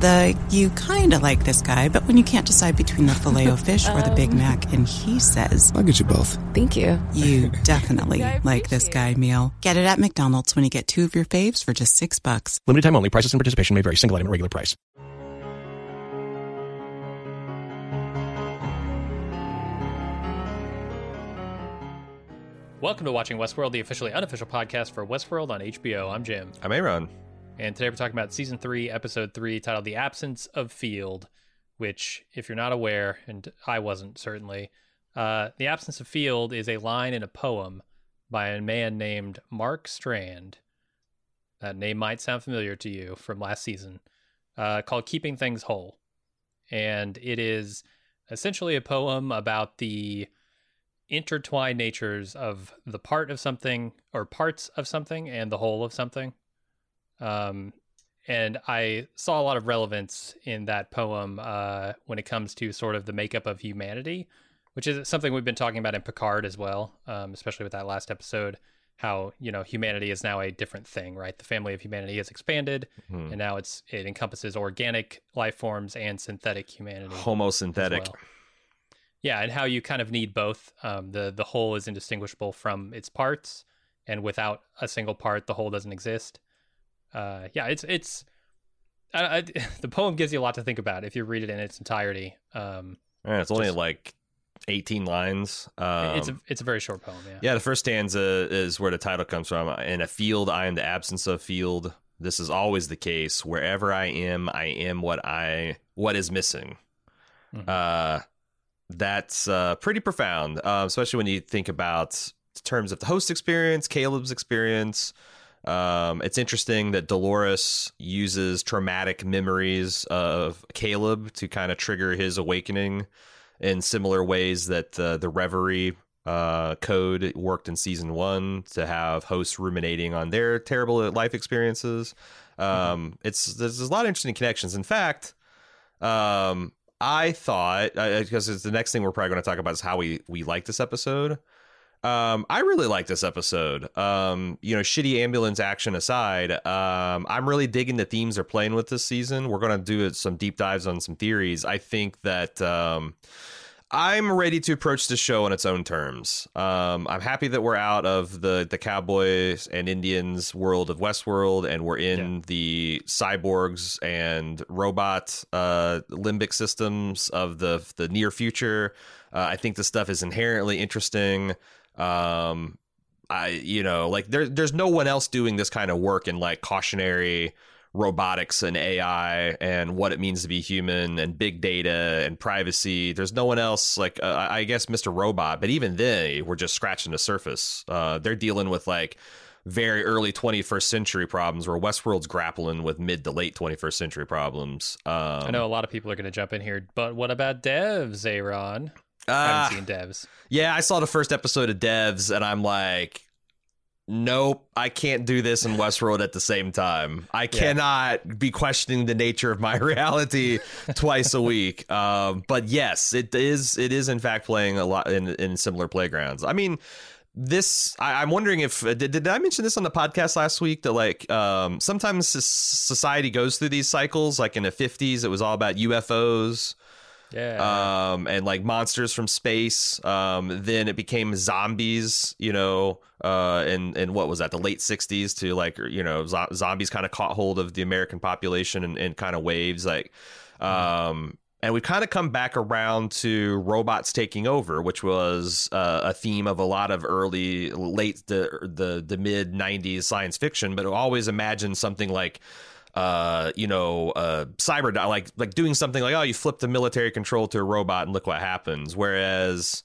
The you kind of like this guy, but when you can't decide between the filet o fish or the Big um. Mac, and he says, I'll get you both. Thank you. you definitely like this guy meal. Get it at McDonald's when you get two of your faves for just six bucks. Limited time only. Prices and participation may vary. Single item at regular price. Welcome to Watching Westworld, the officially unofficial podcast for Westworld on HBO. I'm Jim. I'm Aaron. And today we're talking about season three, episode three, titled The Absence of Field, which, if you're not aware, and I wasn't certainly, uh, The Absence of Field is a line in a poem by a man named Mark Strand. That name might sound familiar to you from last season, uh, called Keeping Things Whole. And it is essentially a poem about the intertwined natures of the part of something or parts of something and the whole of something. Um, and I saw a lot of relevance in that poem uh, when it comes to sort of the makeup of humanity, which is something we've been talking about in Picard as well, um, especially with that last episode. How you know humanity is now a different thing, right? The family of humanity has expanded, Mhm. and now it's it encompasses organic life forms and synthetic humanity. Homosynthetic. well. Yeah, and how you kind of need both. Um, the the whole is indistinguishable from its parts, and without a single part, the whole doesn't exist. Uh, yeah, it's it's I, I, the poem gives you a lot to think about if you read it in its entirety. Um, Yeah, it's only Just- like 18 lines. Um, it's a it's a very short poem. Yeah. yeah, the first stanza is where the title comes from. In a field, I am the absence of field. This is always the case. Wherever I am, I am what I what is missing. Mhm. Uh, that's uh, pretty profound, uh, especially when you think about terms of the host experience, Caleb's experience. Um, it's interesting that Dolores uses traumatic memories of Caleb to kind of trigger his awakening in similar ways that uh, the Reverie uh, code worked in season one to have hosts ruminating on their terrible life experiences. Um, It's there's, there's a lot of interesting connections. In fact, um, I thought because it's the next thing we're probably going to talk about is how we we like this episode. Um, I really like this episode. Um, you know, shitty ambulance action aside, um, I'm really digging the themes they're playing with this season. We're going to do some deep dives on some theories. I think that um, I'm ready to approach the show on its own terms. Um, I'm happy that we're out of the the cowboys and Indians world of Westworld, and we're in Yeah. the cyborgs and robot uh, limbic systems of the the near future. Uh, I think this stuff is inherently interesting. Um, I you know like there there's no one else doing this kind of work in like cautionary robotics and AI and what it means to be human and big data and privacy. There's no one else like uh, I guess Mr. Robot, but even they were just scratching the surface. Uh, they're dealing with like very early 21st century problems where Westworld's grappling with mid to late 21st century problems. Um, I know a lot of people are going to jump in here, but what about devs, Aaron? I ah, haven't seen devs. Yeah, I saw the first episode of Devs, and I'm like, nope, I can't do this in Westworld at the same time. I cannot be questioning the nature of my reality twice a week. Um, but yes, it is. It is in fact playing a lot in in similar playgrounds. I mean. This I, I'm wondering if did, did I mention this on the podcast last week that like um, sometimes society goes through these cycles like in the 50s it was all about UFOs Yeah. um, and like monsters from space. Um, then it became zombies, you know, uh, and and what was that? The late '60s to like you know zo- zombies kind of caught hold of the American population and, in kind of waves, like. Um, and we've kind of come back around to robots taking over, which was uh, a theme of a lot of early, late the the the mid '90s science fiction. But always imagine something like uh you know uh cyber like like doing something like oh you flip the military control to a robot and look what happens. Whereas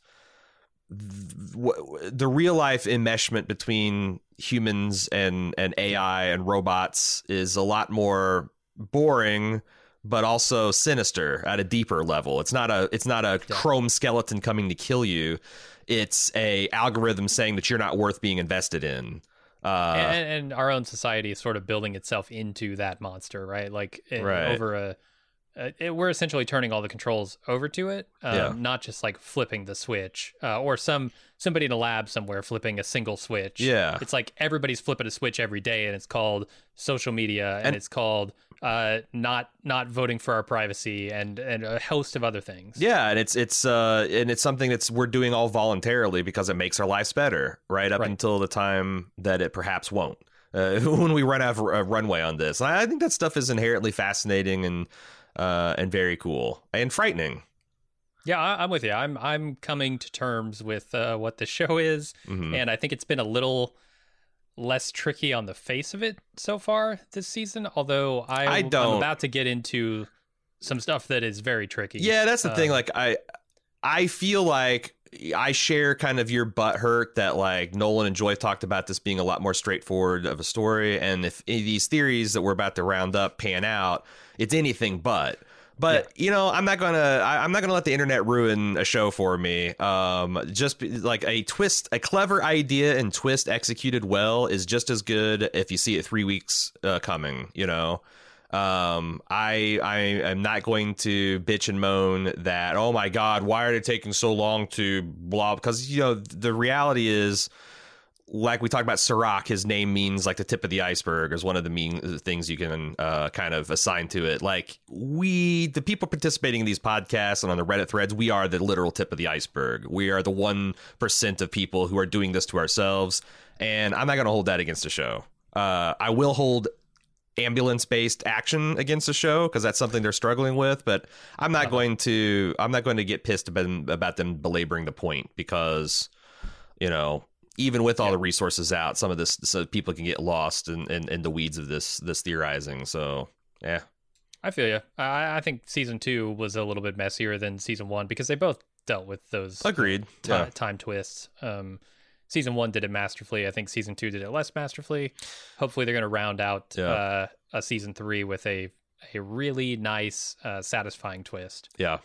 th- the real life enmeshment between humans and and AI and robots is a lot more boring but also sinister at a deeper level. It's not a it's not a chrome skeleton coming to kill you. It's a algorithm saying that you're not worth being invested in uh and, and our own society is sort of building itself into that monster, right? Like it, Right. over a, uh, it, we're essentially turning all the controls over to it, um, Yeah. not just like flipping the switch uh, or some somebody in a lab somewhere flipping a single switch. Yeah. it's like everybody's flipping a switch every day, and it's called social media, and, And- it's called uh, not not voting for our privacy, and and a host of other things. Yeah, and it's it's uh and it's something that's we're doing all voluntarily because it makes our lives better, right up Right. until the time that it perhaps won't. Uh, when we run out of a runway on this, I I think that stuff is inherently fascinating and uh and very cool and frightening. Yeah, I, I'm with you. I'm I'm coming to terms with uh, what the show is, Mhm. and I think it's been a little less tricky on the face of it so far this season. Although I, I I'm about to get into some stuff that is very tricky. Yeah, that's the thing. Uh, Like I, I feel like I share kind of your butt hurt that like Nolan and Joy talked about this being a lot more straightforward of a story, and if any of these theories that we're about to round up pan out, it's anything but. But you know, I'm not gonna. I, I'm not gonna let the internet ruin a show for me. Um, just be, like a twist, a clever idea and twist executed well is just as good if you see it three weeks uh, coming. You know, um, I I am not going to bitch and moan that oh my god, why are they taking so long to blah? Because you know the reality is, like we talked about Serac, his name means like the tip of the iceberg is one of the mean things you can uh, kind of assign to it. Like we, the people participating in these podcasts and on the Reddit threads, we are the literal tip of the iceberg. We are the one percent of people who are doing this to ourselves, and I'm not going to hold that against the show. Uh, I will hold ambulance based action against the show because that's something they're struggling with but i'm not going to i'm not going to get pissed about, about them belaboring the point because you know even with all the resources out some of this so people can get lost in, in, in the weeds of this this theorizing so yeah I feel you. I, I think season two was a little bit messier than season one because they both dealt with those agreed ti- yeah. time twists. Um, season one did it masterfully. I think season two did it less masterfully. Hopefully, they're going to round out Yeah. uh, a season three with a a really nice, uh, satisfying twist. yeah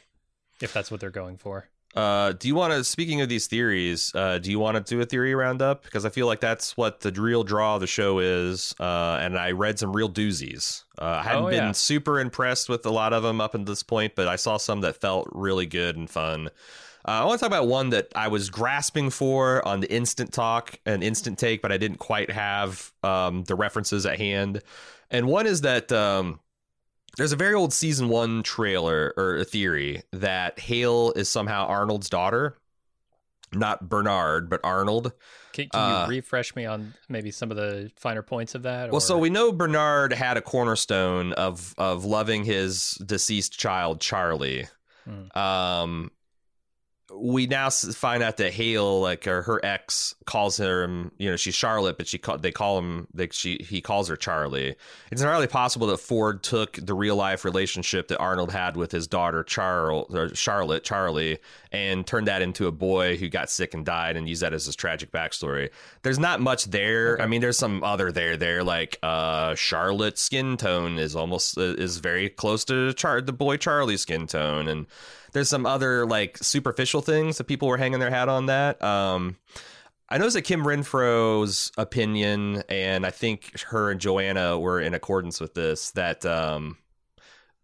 If that's what they're going for. Uh, do you want to? Speaking of these theories, uh, do you want to do a theory roundup? Because I feel like that's what the real draw of the show is. Uh, and I read some real doozies. Uh, I hadn't Oh, been yeah. super impressed with a lot of them up until this point, but I saw some that felt really good and fun. Uh, I want to talk about one that I was grasping for on the instant talk and instant take, but I didn't quite have um, the references at hand. And one is that um, there's a very old season one trailer or a theory that Hale is somehow Arnold's daughter, not Bernard, but Arnold. Can, can Uh, you refresh me on maybe some of the finer points of that? Well, so we know Bernard had a cornerstone of of loving his deceased child, Charlie. Hmm. Um, we now find out that Hale, like her, her ex, calls her, um, you know, she's Charlotte, but she call, they call him, they, she he calls her Charlie. It's entirely possible that Ford took the real life relationship that Arnold had with his daughter Charles, or Charlotte, Charlie, and turned that into a boy who got sick and died, and used that as his tragic backstory. There's not much there. Okay. I mean, there's some other there there, like uh, Charlotte's skin tone is almost uh, is very close to Char- the boy Charlie's skin tone, and there's some other like superficial things that people were hanging their hat on that. Um, I noticed that Kim Renfro's opinion, and I think her and Joanna were in accordance with this. That um,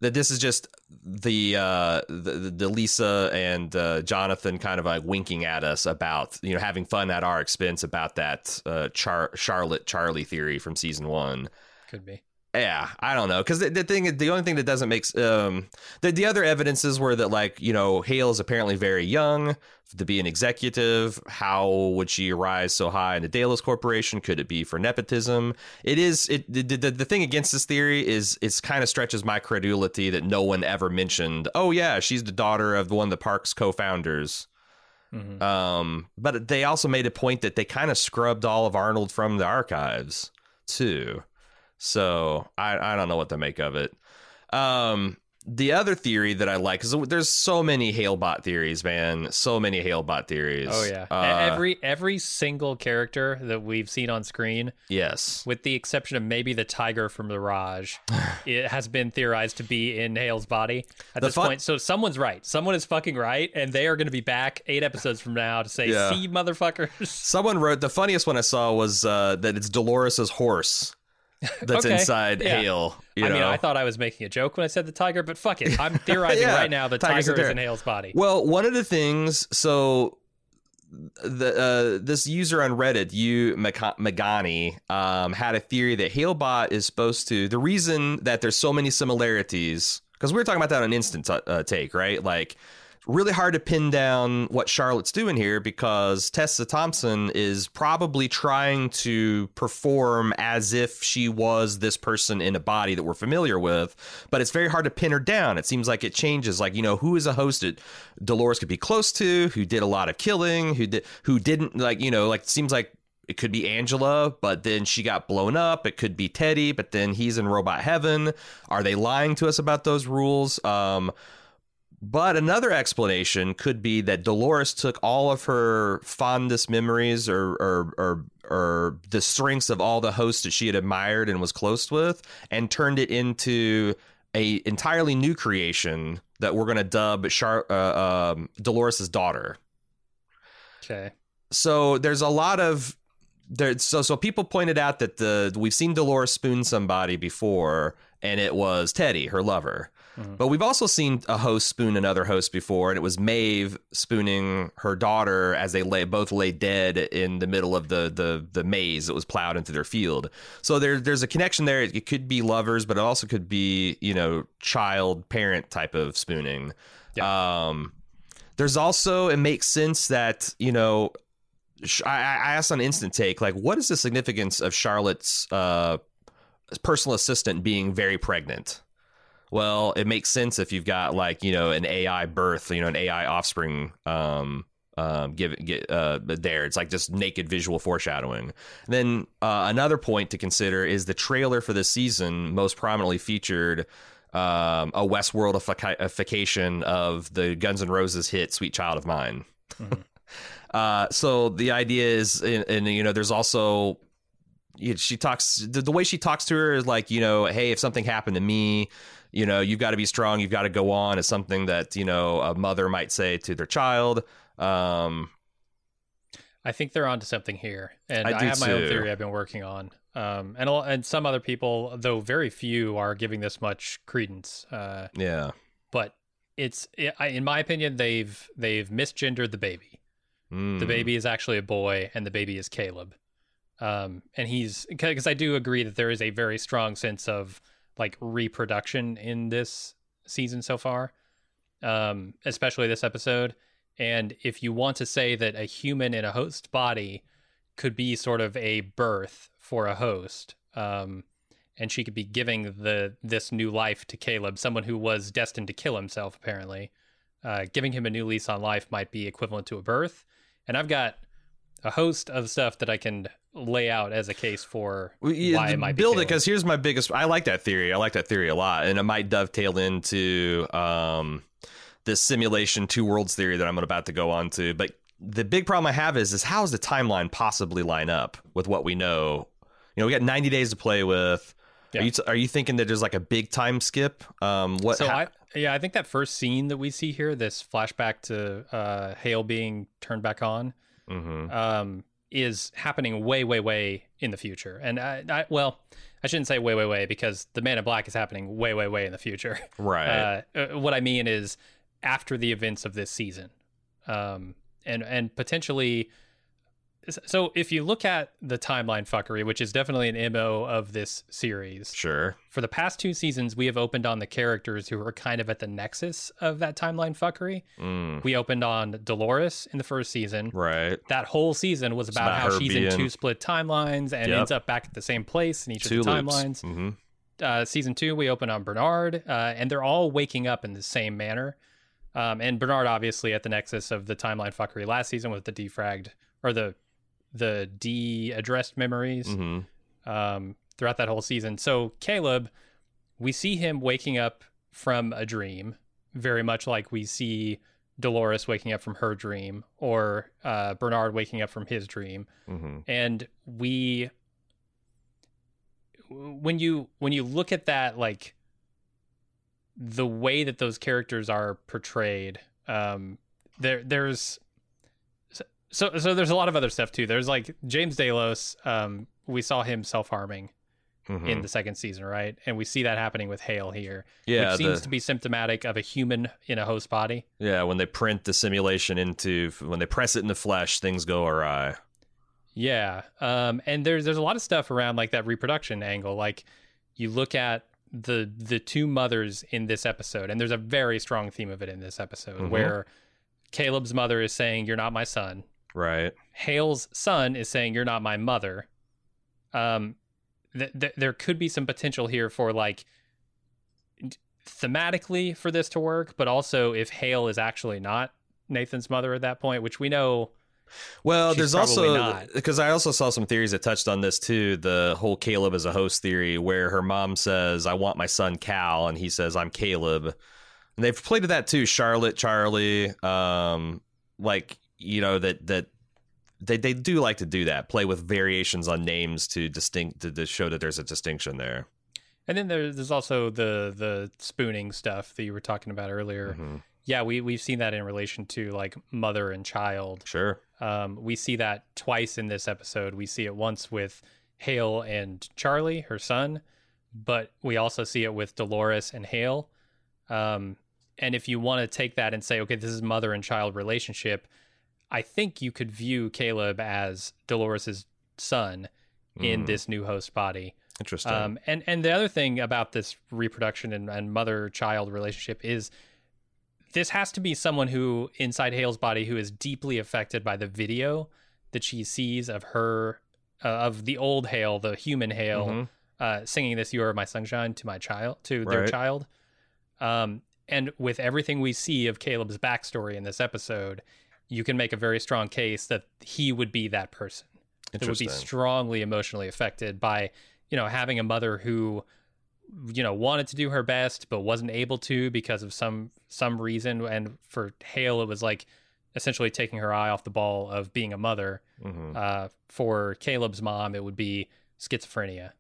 that this is just the uh, the, the Lisa and uh, Jonathan kind of like winking at us about you know having fun at our expense about that uh, Char- Charlotte Charlie theory from season one. could be. Yeah, I don't know because the, the thing, the only thing that doesn't make um the the other evidences were that like you know Hale is apparently very young to be an executive. How would she rise so high in the Delos Corporation? Could it be for nepotism? It is. It the the, the thing against this theory is it's kind of stretches my credulity that no one ever mentioned. Oh yeah, she's the daughter of one of the park's co-founders. Mhm. Um, but they also made a point that they kind of scrubbed all of Arnold from the archives too. So I I don't know what to make of it. Um, the other theory that I like is there's so many Halebot theories, man. So many Halebot theories. Oh yeah, Uh, every every single character that we've seen on screen, yes. with the exception of maybe the tiger from the Raj, it has been theorized to be in Hale's body at The this fun- point. So someone's right. Someone is fucking right, and they are going to be back eight episodes from now to say, Yeah. "See, motherfuckers." Someone wrote the funniest one I saw was uh, that it's Dolores's horse that's Okay, inside yeah. Hale. I mean. I thought I was making a joke when I said the tiger, but fuck it. I'm theorizing Yeah, right now the tiger's tiger is in Hale's body. Well, one of the things, so the uh, this user on Reddit, you Magani, um, had a theory that Halebot is supposed to. The reason that there's so many similarities, because we were talking about that on instant t- uh, take, right? Like really hard to pin down what Charlotte's doing here because Tessa Thompson is probably trying to perform as if she was this person in a body that we're familiar with, but it's very hard to pin her down. It seems like it changes. Like, you know, who is a host that Dolores could be close to, who did a lot of killing, who did who didn't like, you know, like it seems like it could be Angela, but then she got blown up. It could be Teddy, but then he's in robot heaven. Are they lying to us about those rules? Um, but another explanation could be that Dolores took all of her fondest memories or, or, or, or the strengths of all the hosts that she had admired and was close with and turned it into a entirely new creation that we're going to dub Char- uh, um, Dolores' daughter. Okay. So there's a lot of there. So so people pointed out that the we've seen Dolores spoon somebody before, and it was Teddy, her lover. Mm-hmm. But we've also seen a host spoon another host before, and it was Maeve spooning her daughter as they lay both lay dead in the middle of the the the maze that was plowed into their field. So there there's a connection there. It could be lovers, but it also could be you know child parent type of spooning. Yeah. Um, there's also it makes sense that you know I, I asked on instant take like what is the significance of Charlotte's uh, personal assistant being very pregnant well, it makes sense if you've got like you know an AI birth, you know an AI offspring. Um, um, give get uh, there. It's like just naked visual foreshadowing. then uh, another point to consider is the trailer for this season most prominently featured um, a Westworldification of the Guns N' Roses hit "Sweet Child of Mine." Mm-hmm. uh, so the idea is, and, and you know, there's also she talks the, the way she talks to her is like you know, hey, if something happened to me you know, you've got to be strong, you've got to go on is something that, you know, a mother might say to their child. Um, I think they're onto something here. And I, I have my too. own theory I've been working on. Um, and, and some other people, though very few, are giving this much credence. Uh, yeah. But it's, it, I, in my opinion, they've, they've misgendered the baby. Mm. The baby is actually a boy and the baby is Caleb. Um, and he's, because I do agree that there is a very strong sense of, like reproduction in this season so far, um, especially this episode. And if you want to say that a human in a host body could be sort of a birth for a host, um, and she could be giving the this new life to Caleb, someone who was destined to kill himself, apparently. Uh, giving him a new lease on life might be equivalent to a birth. And I've got a host of stuff that I can lay out as a case for well, yeah, why it might build it because here's my biggest i like that theory. I like that theory a lot and it might dovetail into um, this simulation two worlds theory that i'm about to go on to. But the big problem i have is is how does the timeline possibly line up with what we know? You know we got 90 days to play with. Yeah. are you are you thinking that there's like a big time skip? Um what so I, yeah i think that first scene that we see here this flashback to uh hale being turned back on mm-hmm. um is happening way, way, way in the future. And I, I, well, I shouldn't say way, way, way because the Man in Black is happening way, way, way in the future. Right. Uh, uh, what I mean is after the events of this season, um, and and potentially so if you look at the timeline fuckery, which is definitely an MO of this series. Sure. For the past two seasons, we have opened on the characters who are kind of at the nexus of that timeline fuckery. Mm. We opened on Dolores in the first season. Right. That whole season was about, about how she's being... in two split timelines and yep. ends up back at the same place in each two of the timelines. Mm-hmm. Uh, season two, we open on Bernard, uh, and they're all waking up in the same manner. Um, and Bernard, obviously, at the nexus of the timeline fuckery last season with the defragged or the the de-addressed memories mm-hmm. um, throughout that whole season. So Caleb, we see him waking up from a dream, very much like we see Dolores waking up from her dream, or uh, Bernard waking up from his dream, mm-hmm. and we when you when you look at that like the way that those characters are portrayed um there there's so so there's a lot of other stuff too. There's like James Delos. Um, we saw him self harming Mhm. in the second season, right? And we see that happening with Hale here, yeah, which seems the- to be symptomatic of a human in a host body. yeah. When they print the simulation into, when they press it into flesh, things go awry. Yeah. Um, and there's there's a lot of stuff around like that reproduction angle. Like you look at the the two mothers in this episode, and there's a very strong theme of it in this episode Mhm. where Caleb's mother is saying, You're not my son. Right. Hale's son is saying, You're not my mother. Um th- th- there could be some potential here for like thematically for this to work, but also if Hale is actually not Nathan's mother at that point, which we know Well, there's also not. because I also saw some theories that touched on this too. The whole Caleb as a host theory, where her mom says, "I want my son Cal," and he says, "I'm Caleb." And they've played with that too. Charlotte, Charlie, um, like you know that that they they do like to do that, play with variations on names to distinct to, to show that there's a distinction there. And then there's, there's also the the spooning stuff that you were talking about earlier. Mhm. Yeah, we we've seen that in relation to like mother and child. Sure. Um, we see that twice in this episode. We see it once with Hale and Charlie, her son, but we also see it with Dolores and Hale. Um, and if you want to take that and say, okay, this is mother and child relationship, I think you could view Caleb as Dolores's son in Mm. this new host body. Interesting. Um, and and the other thing about this reproduction and, and mother child relationship is this has to be someone who inside Hale's body who is deeply affected by the video that she sees of her uh, of the old Hale, the human Hale, Mhm. uh, singing this "You Are My Sunshine" to my child, to their child. Um, and with everything we see of Caleb's backstory in this episode, you can make a very strong case that he would be that person that would be strongly emotionally affected by you know having a mother who you know wanted to do her best but wasn't able to because of some some reason. And for hale it was like essentially taking her eye off the ball of being a mother. Mhm. uh, for caleb's mom it would be schizophrenia.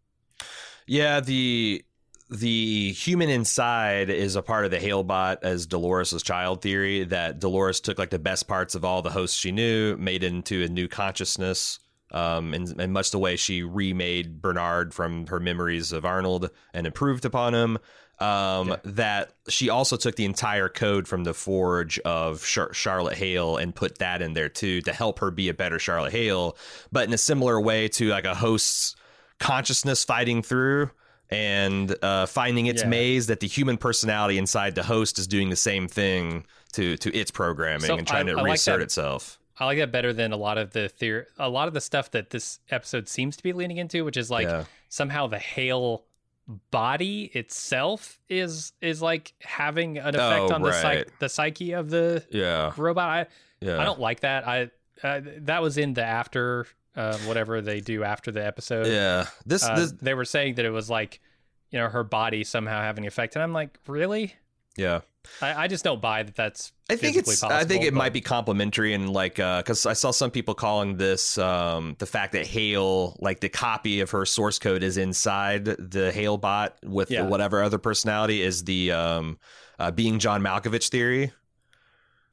Yeah, the the human inside is a part of the Halebot as Dolores' child theory that Dolores took like the best parts of all the hosts she knew, made into a new consciousness. Um, in, in much the way she remade Bernard from her memories of Arnold and improved upon him. Um. That she also took the entire code from the forge of Char- Charlotte Hale and put that in there too to help her be a better Charlotte Hale, but in a similar way to like a host's consciousness fighting through and uh, finding its Yeah. maze that the human personality inside the host is doing the same thing to to its programming So and trying I- to I reassert that. itself. i like that better than a lot of the theory a lot of the stuff that this episode seems to be leaning into which is like yeah. somehow the hale body itself is is like having an Oh, effect on the right. psych the psyche of the Yeah. robot I, Yeah. I don't like that. I uh, that was in the after uh, whatever they do after the episode. Yeah. This Uh, this they were saying that it was like, you know, her body somehow having an effect, and I'm like, really? yeah. I, I just don't buy that. That's I think it's. Possible, I think it but- might be complimentary and like because I saw some people calling this um, the fact that Hale, like the copy of her source code, is inside the Hale bot with Yeah. whatever other personality is the um, uh, being John Malkovich theory.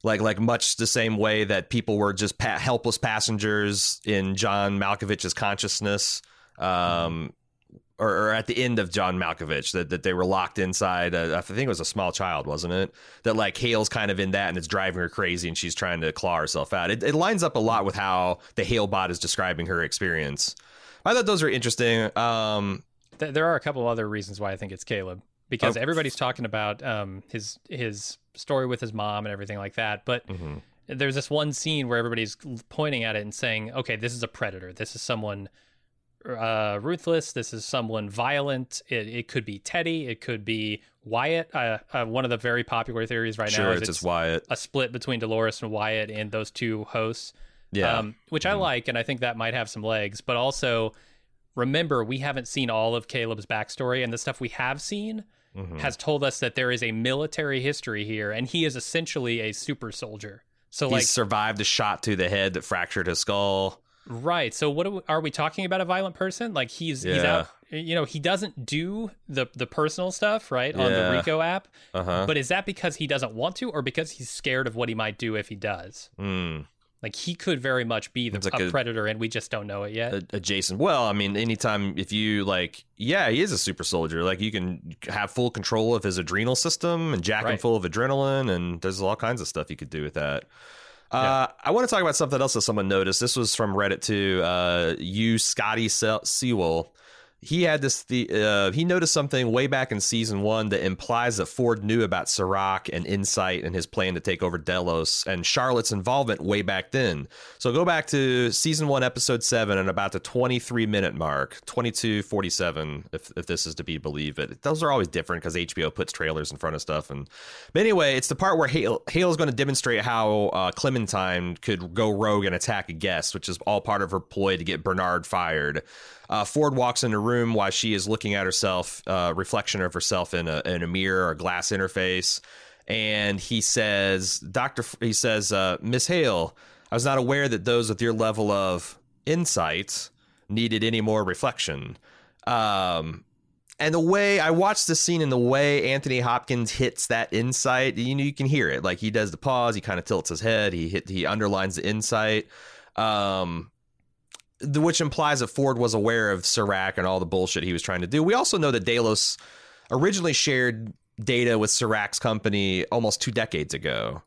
Like, like much the same way that people were just pa- helpless passengers in John Malkovich's consciousness, um, or, or at the end of John Malkovich, that, that they were locked inside. uh, I think it was a small child, wasn't it? That like Hale's kind of in that, and it's driving her crazy, and she's trying to claw herself out. It, it lines up a lot with how the Hale bot is describing her experience. I thought those were interesting. Um, Th- there are a couple other reasons why I think it's Caleb because Oh. everybody's talking about um, his his story with his mom and everything like that. But mhm. there's this one scene where everybody's pointing at it and saying, "Okay, this is a predator. This is someone uh, ruthless. This is someone violent. It, it could be Teddy. It could be Wyatt. Uh, uh, one of the very popular theories right sure, now is just it's Wyatt. a split between Dolores and Wyatt and those two hosts. Yeah, um, which I like, and I think that might have some legs. But also, remember, we haven't seen all of Caleb's backstory, and the stuff we have seen Mhm. has told us that there is a military history here, and he is essentially a super soldier. So, He's like, survived a shot to the head that fractured his skull. right? So, what are we, are we talking about? A violent person? Like he's he's out. You know, he doesn't do the the personal stuff, right, on the Rico app. Uh huh. But is that because he doesn't want to, or because he's scared of what he might do if he does? Mm. Like he could very much be the like a a- predator, and we just don't know it yet. adjacent. Well, I mean, anytime if you like, yeah, he is a super soldier. Like you can have full control of his adrenal system and jack him full of adrenaline, and there's all kinds of stuff you could do with that. Yeah. Uh, I want to talk about something else that someone noticed. This was from Reddit too. Uh, you Scotty Se- Sewell. He had this. The uh, he noticed something way back in season one that implies that Ford knew about Serac and Incite and his plan to take over Delos and Charlotte's involvement way back then. So go back to season one, episode seven, and about the twenty-three minute mark, twenty-two forty-seven, if if this is to be believed. But those are always different because HBO puts trailers in front of stuff. And but anyway, it's the part where Hale, Hale is going to demonstrate how uh, Clementine could go rogue and attack a guest, which is all part of her ploy to get Bernard fired. Uh, Ford walks in the room while she is looking at herself, uh, reflection of herself in a in a mirror or glass interface, and he says, "Doctor," F- he says, uh, "Miss Hale, I was not aware that those with your level of insight needed any more reflection." Um, and the way I watched the scene and the way Anthony Hopkins hits that insight, you know, you can hear it. Like he does the pause, he kind of tilts his head, he hit, he underlines the insight. Um, which implies that Ford was aware of Serac and all the bullshit he was trying to do. We also know that Delos originally shared data with Serac's company almost two decades ago.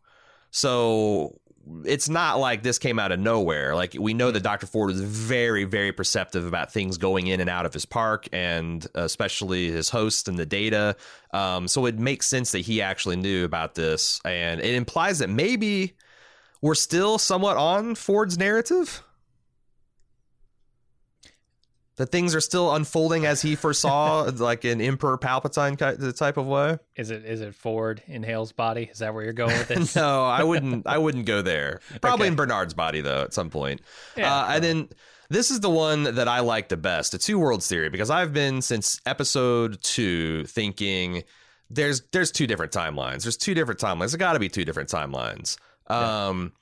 So it's not like this came out of nowhere. Like we know that Dr. Ford was very, very perceptive about things going in and out of his park, and especially his host and the data. Um, so it makes sense that he actually knew about this, and it implies that maybe we're still somewhat on Ford's narrative. That things are still unfolding as he foresaw, like an Emperor Palpatine type of way. Is it is it Ford in Hale's body? Is that where you're going with this? no, I wouldn't. I wouldn't go there. Probably Okay. in Bernard's body though, at some point. Yeah, uh, and then this is the one that I like the best, the two worlds theory, because I've been since episode two thinking there's there's two different timelines. There's two different timelines. There got to be two different timelines. Um,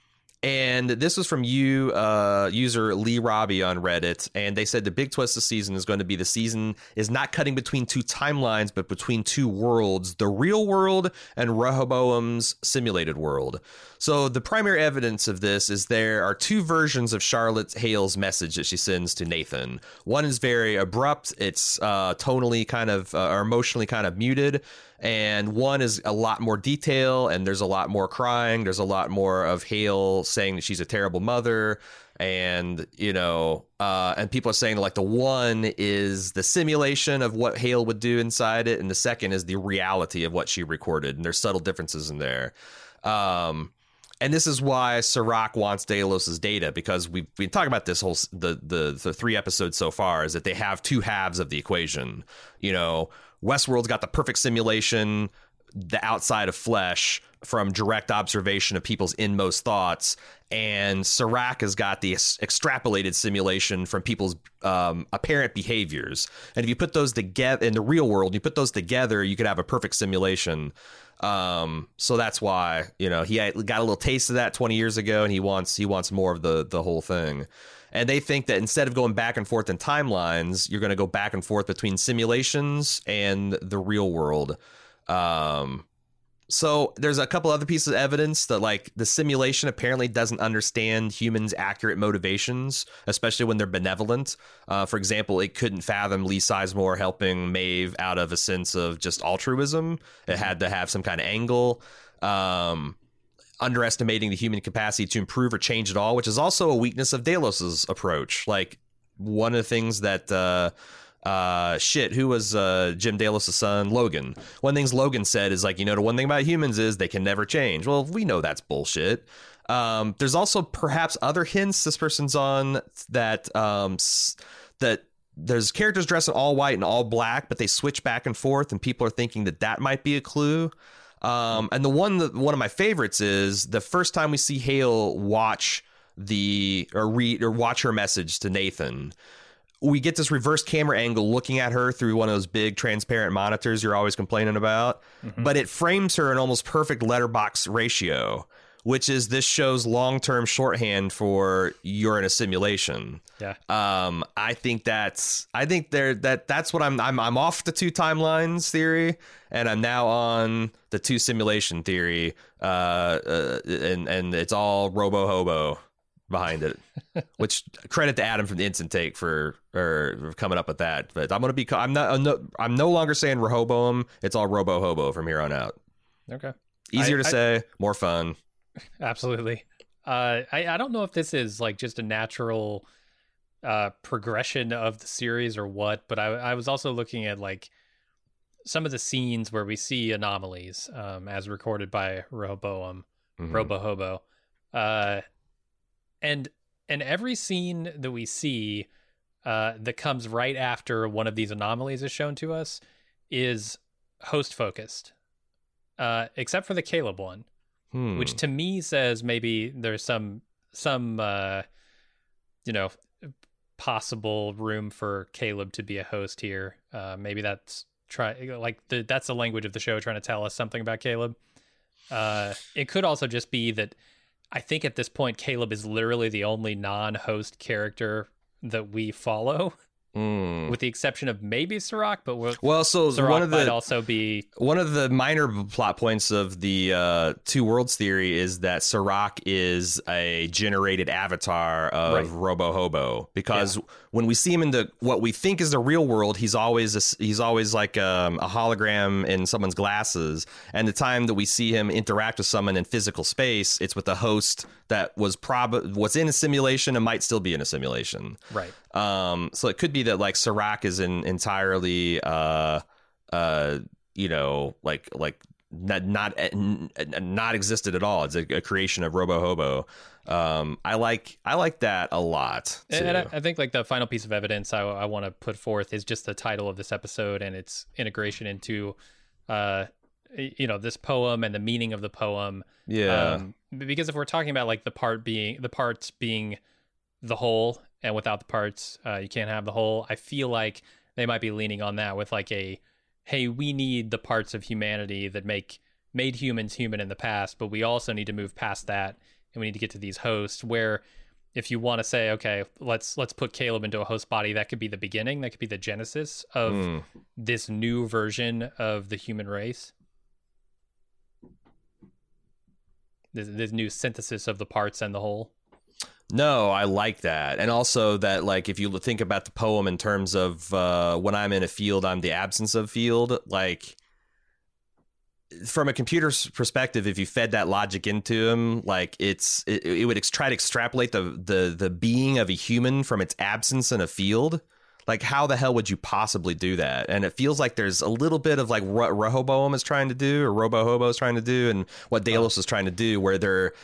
and this was from you, uh, user Lee Robbie on Reddit, and they said the big twist this season is going to be the season is not cutting between two timelines, but between two worlds: the real world and Rehoboam's simulated world. So the primary evidence of this is there are two versions of Charlotte Hale's message that she sends to Nathan. One is very abrupt; it's uh, tonally kind of uh, or emotionally kind of muted, and one is a lot more detail and there's a lot more crying. There's a lot more of hale saying that she's a terrible mother. And you know uh, and people are saying like the one is the simulation of what hale would do inside it and the second is the reality of what she recorded. And there's subtle differences in there. Um, and this is why Serac wants Delos' data because we've been talking about this whole the, the the three episodes so far is that they have two halves of the equation. You know, Westworld's got the perfect simulation, the outside of flesh from direct observation of people's inmost thoughts, and Serac has got the ex- extrapolated simulation from people's um, apparent behaviors. And if you put those together in the real world, you put those together, you could have a perfect simulation. Um, so that's why you know he got a little taste of that 20 years ago, and he wants he wants more of the the whole thing. And they think that instead of going back and forth in timelines, you're going to go back and forth between simulations and the real world. Um, so there's a couple other pieces of evidence that like the simulation apparently doesn't understand humans' accurate motivations, especially when they're benevolent. Uh, for example, it couldn't fathom Lee Sizemore helping Maeve out of a sense of just altruism. It had to have some kind of angle. Um, underestimating the human capacity to improve or change at all, which is also a weakness of Delos's approach. Like one of the things that uh, uh, shit, who was uh, Jim Delos' son? Logan. One things Logan said is like, you know, the one thing about humans is they can never change. Well, we know that's bullshit. Um, there's also perhaps other hints this person's on that um, that there's characters dressed in all white and all black, but they switch back and forth, and people are thinking that that might be a clue. Um, and the one that one of my favorites is the first time we see Hale watch the or read or watch her message to Nathan. We get this reverse camera angle looking at her through one of those big transparent monitors you're always complaining about, but it frames her in almost perfect letterbox ratio, which is this show's long-term shorthand for you're in a simulation. Yeah. Um, I think that's I think there that that's what I'm I'm I'm off the two timelines theory, and I'm now on the two simulation theory. Uh, uh and and it's all robo hobo. Behind it. Which credit to Adam from the instant take for or coming up with that. But I'm gonna be I'm not I'm no, I'm no longer saying Rehoboam. It's all Robo Hobo from here on out. Okay. Easier I- to I- say, more fun. Absolutely. Uh, I I don't know if this is like just a natural uh, progression of the series or what, but I I was also looking at like some of the scenes where we see anomalies um, as recorded by Rehoboam, Mhm. Robo Hobo, uh, and and every scene that we see uh, that comes right after one of these anomalies is shown to us is host focused, uh, except for the Caleb one Hmm. which to me says maybe there's some some uh you know possible room for Caleb to be a host here. Uh maybe that's try like the that's the language of the show trying to tell us something about Caleb. Uh it could also just be that I think at this point Caleb is literally the only non-host character that we follow Hmm. with the exception of maybe Serac, but we'll, Well, so Serac one of the also be one of the minor plot points of the uh, two worlds theory is that Serac is a generated avatar of Right. Robo Hobo because when we see him in the what we think is the real world, he's always a he's always like um, a hologram in someone's glasses. And the time that we see him interact with someone in physical space, it's with a host that was prob was in a simulation and might still be in a simulation. right. Um, so it could be that like Serac is in, entirely, uh, uh, you know, like like not not n- n- not existed at all. It's a, a creation of Robo Hobo. Um, I like I like that a lot. Too. And I, I think like the final piece of evidence I, I want to put forth is just the title of this episode and its integration into, uh, you know, this poem and the meaning of the poem. yeah, Um, because if we're talking about like the part being the parts being the whole, and without the parts, uh, you can't have the whole. I feel like they might be leaning on that with like a, hey, we need the parts of humanity that make made humans human in the past, but we also need to move past that, and we need to get to these hosts where. If you want to say, okay, let's let's put Caleb into a host body, that could be the beginning, that could be the genesis of Hmm. this new version of the human race. This, this new synthesis of the parts and the whole. No, I like that. And also that like if you think about the poem in terms of uh when I'm in a field, I'm the absence of field, like from a computer's perspective, if you fed that logic into him, like it's it, it would ex- try to extrapolate the the the being of a human from its absence in a field. Like how the hell would you possibly do that? And it feels like there's a little bit of like what Rehoboam is trying to do, or Robo Hobo is trying to do, and what Delos is trying to do, where they're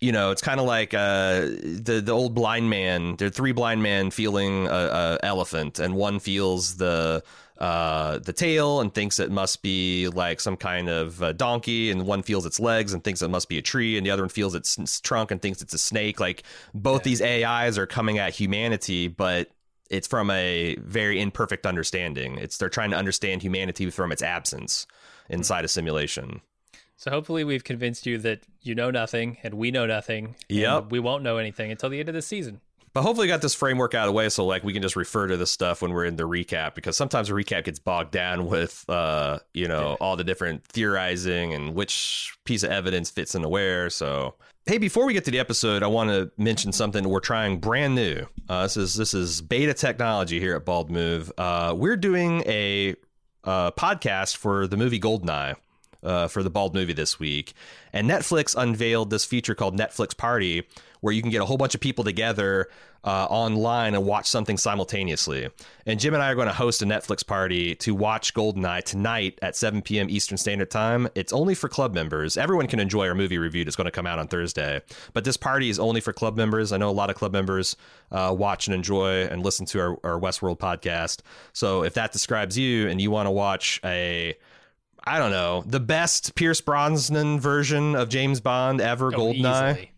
you know, it's kind of like uh, the the old blind man. There are three blind men feeling a, a elephant, and one feels the uh, the tail and thinks it must be like some kind of uh, donkey, and one feels its legs and thinks it must be a tree, and the other one feels its, its trunk and thinks it's a snake. Like both these AIs are coming at humanity, but it's from a very imperfect understanding. It's they're trying to understand humanity from its absence inside a simulation. So hopefully we've convinced you that you know nothing and we know nothing. Yep. We won't know anything until the end of the season. But hopefully, got this framework out of the way so like we can just refer to this stuff when we're in the recap because sometimes the recap gets bogged down with uh you know all the different theorizing and which piece of evidence fits into where. So hey, before we get to the episode, I want to mention something we're trying brand new. Uh, this is this is beta technology here at Bald Move. Uh, we're doing a uh, podcast for the movie Goldeneye uh, for the Bald movie this week. And Netflix unveiled this feature called Netflix Party, where you can get a whole bunch of people together uh, online and watch something simultaneously. And Jim and I are going to host a Netflix party to watch Goldeneye tonight at 7 p.m. Eastern Standard Time. It's only for club members. Everyone can enjoy our movie review that's going to come out on Thursday. But this party is only for club members. I know a lot of club members uh, watch and enjoy and listen to our, our Westworld podcast. So if that describes you and you want to watch a I don't know, the best Pierce Brosnan version of James Bond ever, Oh, Goldeneye. easily.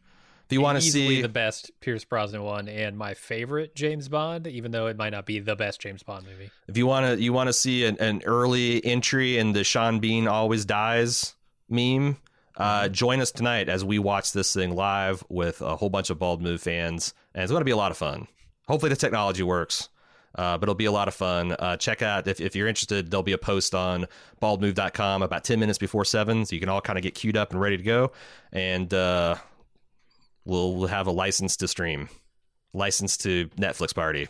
If you want to see the best Pierce Brosnan one and my favorite James Bond, even though it might not be the best James Bond movie. if you want to you want to see an, an early entry in the Sean Bean always dies meme, uh, join us tonight as we watch this thing live with a whole bunch of Bald Move fans, and it's going to be a lot of fun. Hopefully the technology works. Uh, but it'll be a lot of fun. Uh, check out if, if you're interested. There'll be a post on baldmove.com about 10 minutes before seven, so you can all kind of get queued up and ready to go. And uh, we'll, have a license to stream, license to Netflix party,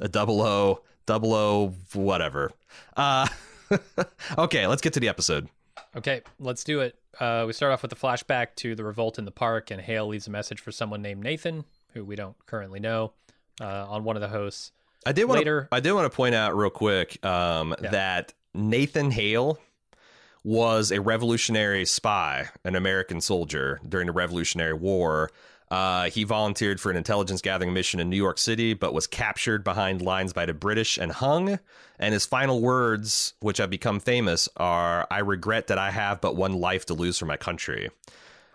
a double O, double O, whatever. Uh, okay, let's get to the episode. Okay, let's do it. Uh, we start off with a flashback to the revolt in the park, and Hale leaves a message for someone named Nathan, who we don't currently know, uh, on one of the hosts. I did want to I did want to point out real quick um, Yeah. that Nathan Hale was a revolutionary spy, an American soldier during the Revolutionary War. Uh, he volunteered for an intelligence gathering mission in New York City, but was captured behind lines by the British and hung. And his final words, which have become famous, are I regret that I have but one life to lose for my country.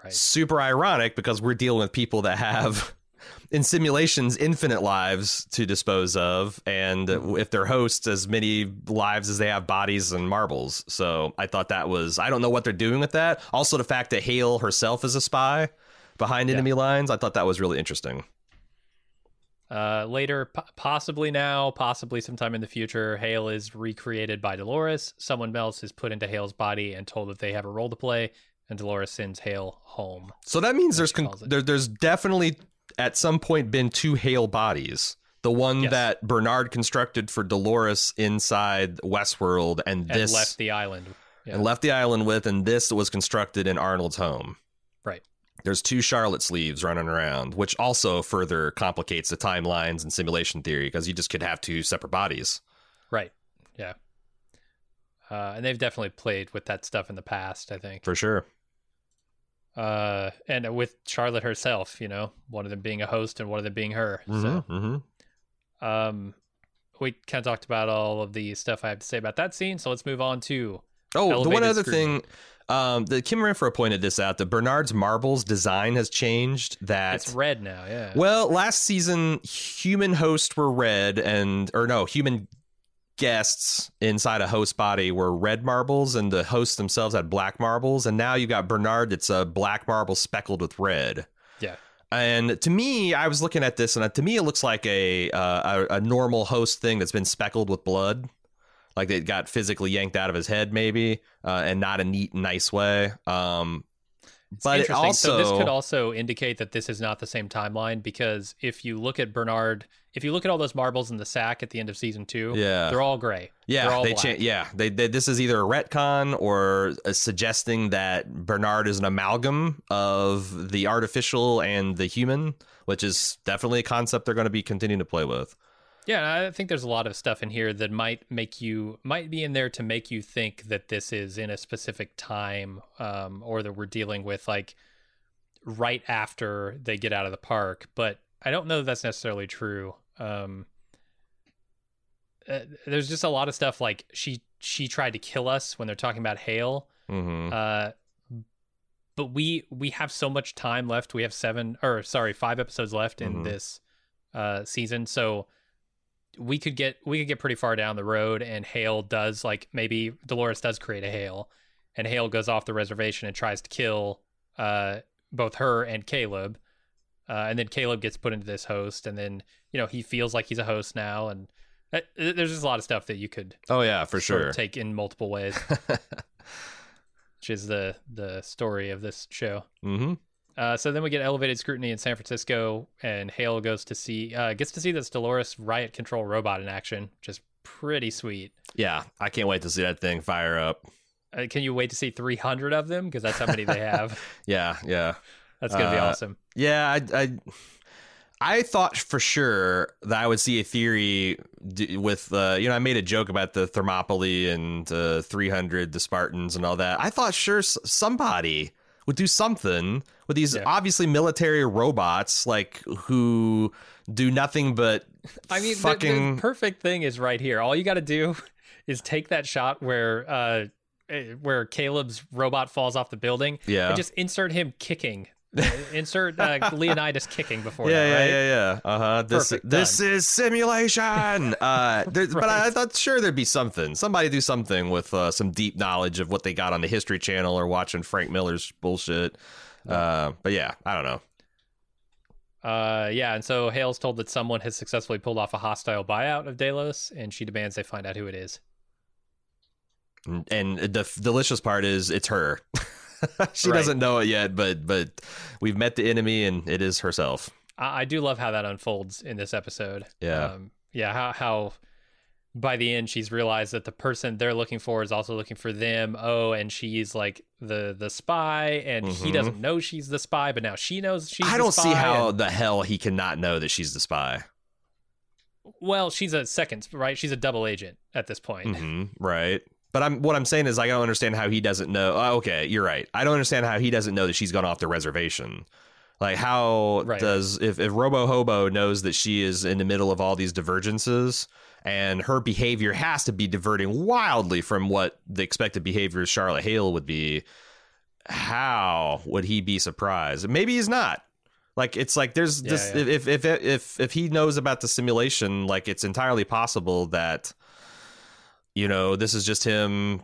Right. Super ironic because we're dealing with people that have in simulations infinite lives to dispose of and if they're hosts as many lives as they have bodies and marbles so i thought that was i don't know what they're doing with that also the fact that hale herself is a spy behind Yeah. enemy lines i thought that was really interesting Uh, later, po- possibly now, possibly sometime in the future, Hale is recreated by Dolores. Someone else is put into Hale's body and told that they have a role to play, and Dolores sends Hale home. so that means there's con- there, there's definitely at some point been two hale bodies the one Yes. that bernard constructed for dolores inside westworld and And this left the island. Yeah. and left the island with, and this was constructed in Arnold's home. Right. There's two Charlotte sleeves running around, which also further complicates the timelines and simulation theory because you just could have two separate bodies. Right. Yeah. Uh, and they've definitely played with that stuff in the past, I think. For sure. Uh, and with Charlotte herself, you know, one of them being a host and one of them being her. So, Mm-hmm, mm-hmm. um, we kind of talked about all of the stuff I have to say about that scene. So let's move on to Oh, the one other scrutiny. thing, um, the Kim Renfro pointed this out. that Bernard's marbles design has changed. That it's red now. Yeah. Well, last season, human hosts were red, and or no, human guests inside a host body were red marbles, and the hosts themselves had black marbles. And now you got Bernard; it's a black marble speckled with red. Yeah. And to me, I was looking at this, and to me, it looks like a uh, a, a normal host thing that's been speckled with blood, like it got physically yanked out of his head, maybe, uh, and not a neat, nice way. Um, It's but it interesting. also, so this could also indicate that this is not the same timeline because if you look at Bernard, if you look at all those marbles in the sack at the end of season two, yeah, they're all gray. They're Yeah, all they cha- Yeah, they, they this is either a retcon or uh suggesting that Bernard is an amalgam of the artificial and the human, which is definitely a concept they're going to be continuing to play with. Yeah, I think there's a lot of stuff in here that might make you might be in there to make you think that this is in a specific time, um, or that we're dealing with like right after they get out of the park. But I don't know that that's necessarily true. Um, uh, there's just a lot of stuff like she she tried to kill us when they're talking about Hale. hmm Uh, but we we have so much time left. We have seven or sorry, five episodes left in Mhm. this uh, season, so we could get we could get pretty far down the road. And Hale does like maybe Dolores does create a Hale, and Hale goes off the reservation and tries to kill uh, both her and Caleb. Uh, and then Caleb gets put into this host, and then you know he feels like he's a host now, and uh, there's just a lot of stuff that you could Oh yeah, for sure. take in multiple ways which is the the story of this show. hmm Uh, so then we get elevated scrutiny in San Francisco, and Hale goes to see uh, gets to see this Dolores riot control robot in action, which is pretty sweet. Yeah, I can't wait to see that thing fire up. Uh, can you wait to see 300 of them? Because that's how many they have. Yeah, yeah. That's gonna be Uh, awesome. Yeah, I, I, I thought for sure that I would see a theory d- with, uh, you know, I made a joke about the Thermopylae and uh, 300, the Spartans and all that. I thought sure s- somebody would do something with these Yeah. obviously military robots, like who do nothing but I mean, the- fucking. the, perfect thing is right here. All you got to do is take that shot where uh, eh, where Caleb's robot falls off the building, yeah. and just insert him kicking. Insert uh, Leonidas kicking before yeah, that, yeah, right? yeah, yeah. Uh huh. This Perfect, this done. is simulation. Uh, there, but I, I thought sure there'd be something. Somebody do something with uh, some deep knowledge of what they got on the History Channel or watching Frank Miller's bullshit. Uh, but yeah, I don't know. Uh, yeah, and so Hale's told that someone has successfully pulled off a hostile buyout of Delos, and she demands they find out who it is. And, and the f- delicious part is it's her. she Right. doesn't know it yet, but but we've met the enemy, and it is herself. I, I do love how that unfolds in this episode. Yeah. um, yeah. How how by the end she's realized that the person they're looking for is also looking for them. Oh, and she's like the the spy, and he Mhm. doesn't know she's the spy, but now she knows she's. I don't see how and- the hell he cannot know that she's the spy. well, she's a second, right? She's a double agent at this point. hmm right. But I'm what I'm saying is I don't understand how he doesn't know. oh, okay, you're right. I don't understand how he doesn't know that she's gone off the reservation. Like how Right, does if if Robo Hobo knows that she is in the middle of all these divergences and her behavior has to be diverting wildly from what the expected behavior of Charlotte Hale would be, how would he be surprised? Maybe he's not. Like it's like there's Yeah, this yeah. if if if if he knows about the simulation, like it's entirely possible that you know this is just him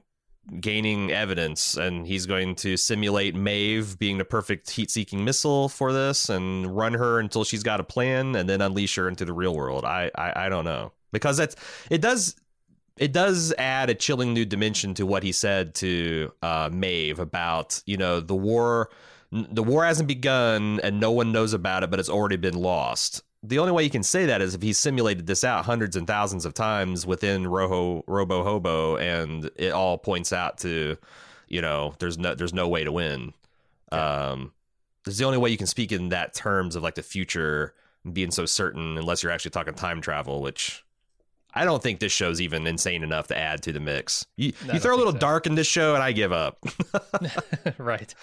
gaining evidence and he's going to simulate Maeve being the perfect heat-seeking missile for this and run her until she's got a plan and then unleash her into the real world. I I, I don't know because that's it does it does add a chilling new dimension to what he said to uh, Maeve about you know the war. The war hasn't begun and no one knows about it, but it's already been lost. The only way you can say that is if he simulated this out hundreds and thousands of times within Roho Robo Hobo, and it all points out to, you know, there's no there's no way to win. Um, there's the only way you can speak in that terms of like the future being so certain, unless you're actually talking time travel, which I don't think this show's even insane enough to add to the mix. You, No, you throw a little so. dark in this show, and I give up. right.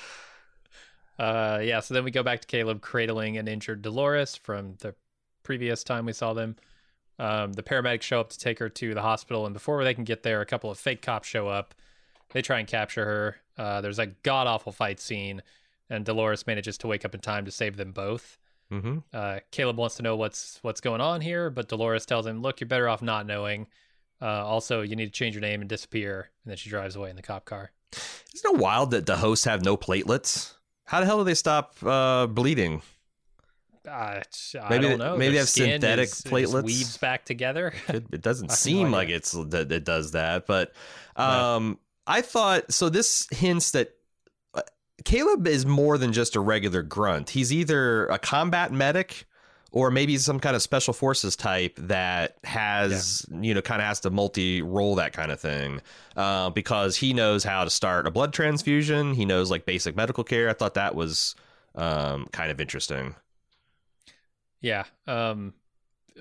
Uh, yeah. So then we go back to Caleb cradling an injured Dolores from the previous time we saw them. Um, the paramedics show up to take her to the hospital, and before they can get there, a couple of fake cops show up. They try and capture her. Uh, there's a god awful fight scene, and Dolores manages to wake up in time to save them both. mm-hmm. Uh, Caleb wants to know what's what's going on here, but Dolores tells him, "Look, you're better off not knowing. Uh, also, you need to change your name and disappear." And then she drives away in the cop car. Isn't it wild that the hosts have no platelets? How the hell do they stop uh, bleeding? Uh, I Maybe don't know. maybe have synthetic is- platelets? weaves back together. It, it doesn't no seem like it's that it does that, but um, I thought so. This hints that uh, Caleb is more than just a regular grunt. He's either a combat medic or maybe some kind of special forces type that has you know kind of has to multi role that kind of thing uh, because he knows how to start a blood transfusion. He knows like basic medical care. I thought that was um, kind of interesting. Yeah. Um,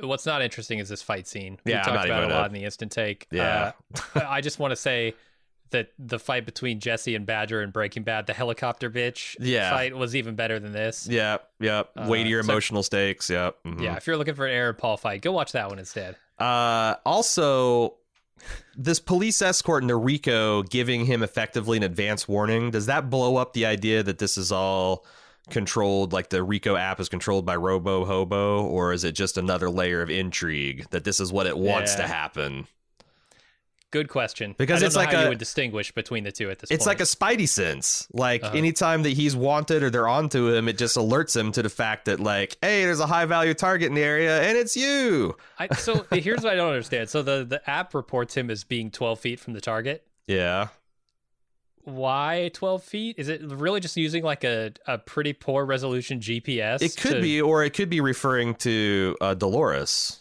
what's not interesting is this fight scene. We Yeah, talked about it a lot in the instant take. Yeah. Uh, I just want to say that the fight between Jesse and Badger in Breaking Bad, the helicopter bitch Yeah. fight, was even better than this. Yep, yep. Uh, Weightier so- emotional stakes. Yep. mhm. Yeah, if you're looking for an Aaron Paul fight, go watch that one instead. Uh, also, this police escort into Rico giving him effectively an advance warning. Does that blow up the idea that this is all controlled, like the Rico app is controlled by Robo Hobo, or is it just another layer of intrigue that this is what it wants Yeah. to happen? Good question. Because it's like how a- you would distinguish between the two at this point. It's point. like a spidey sense. Like Uh-huh. anytime that he's wanted or they're onto him, it just alerts him to the fact that, like, hey, there's a high value target in the area and it's you. I, so here's what I don't understand. So the the app reports him as being 12 feet from the target. Yeah. Why 12 feet? Is it really just using like a, a pretty poor resolution GPS? It could to- be, or it could be referring to uh, Dolores.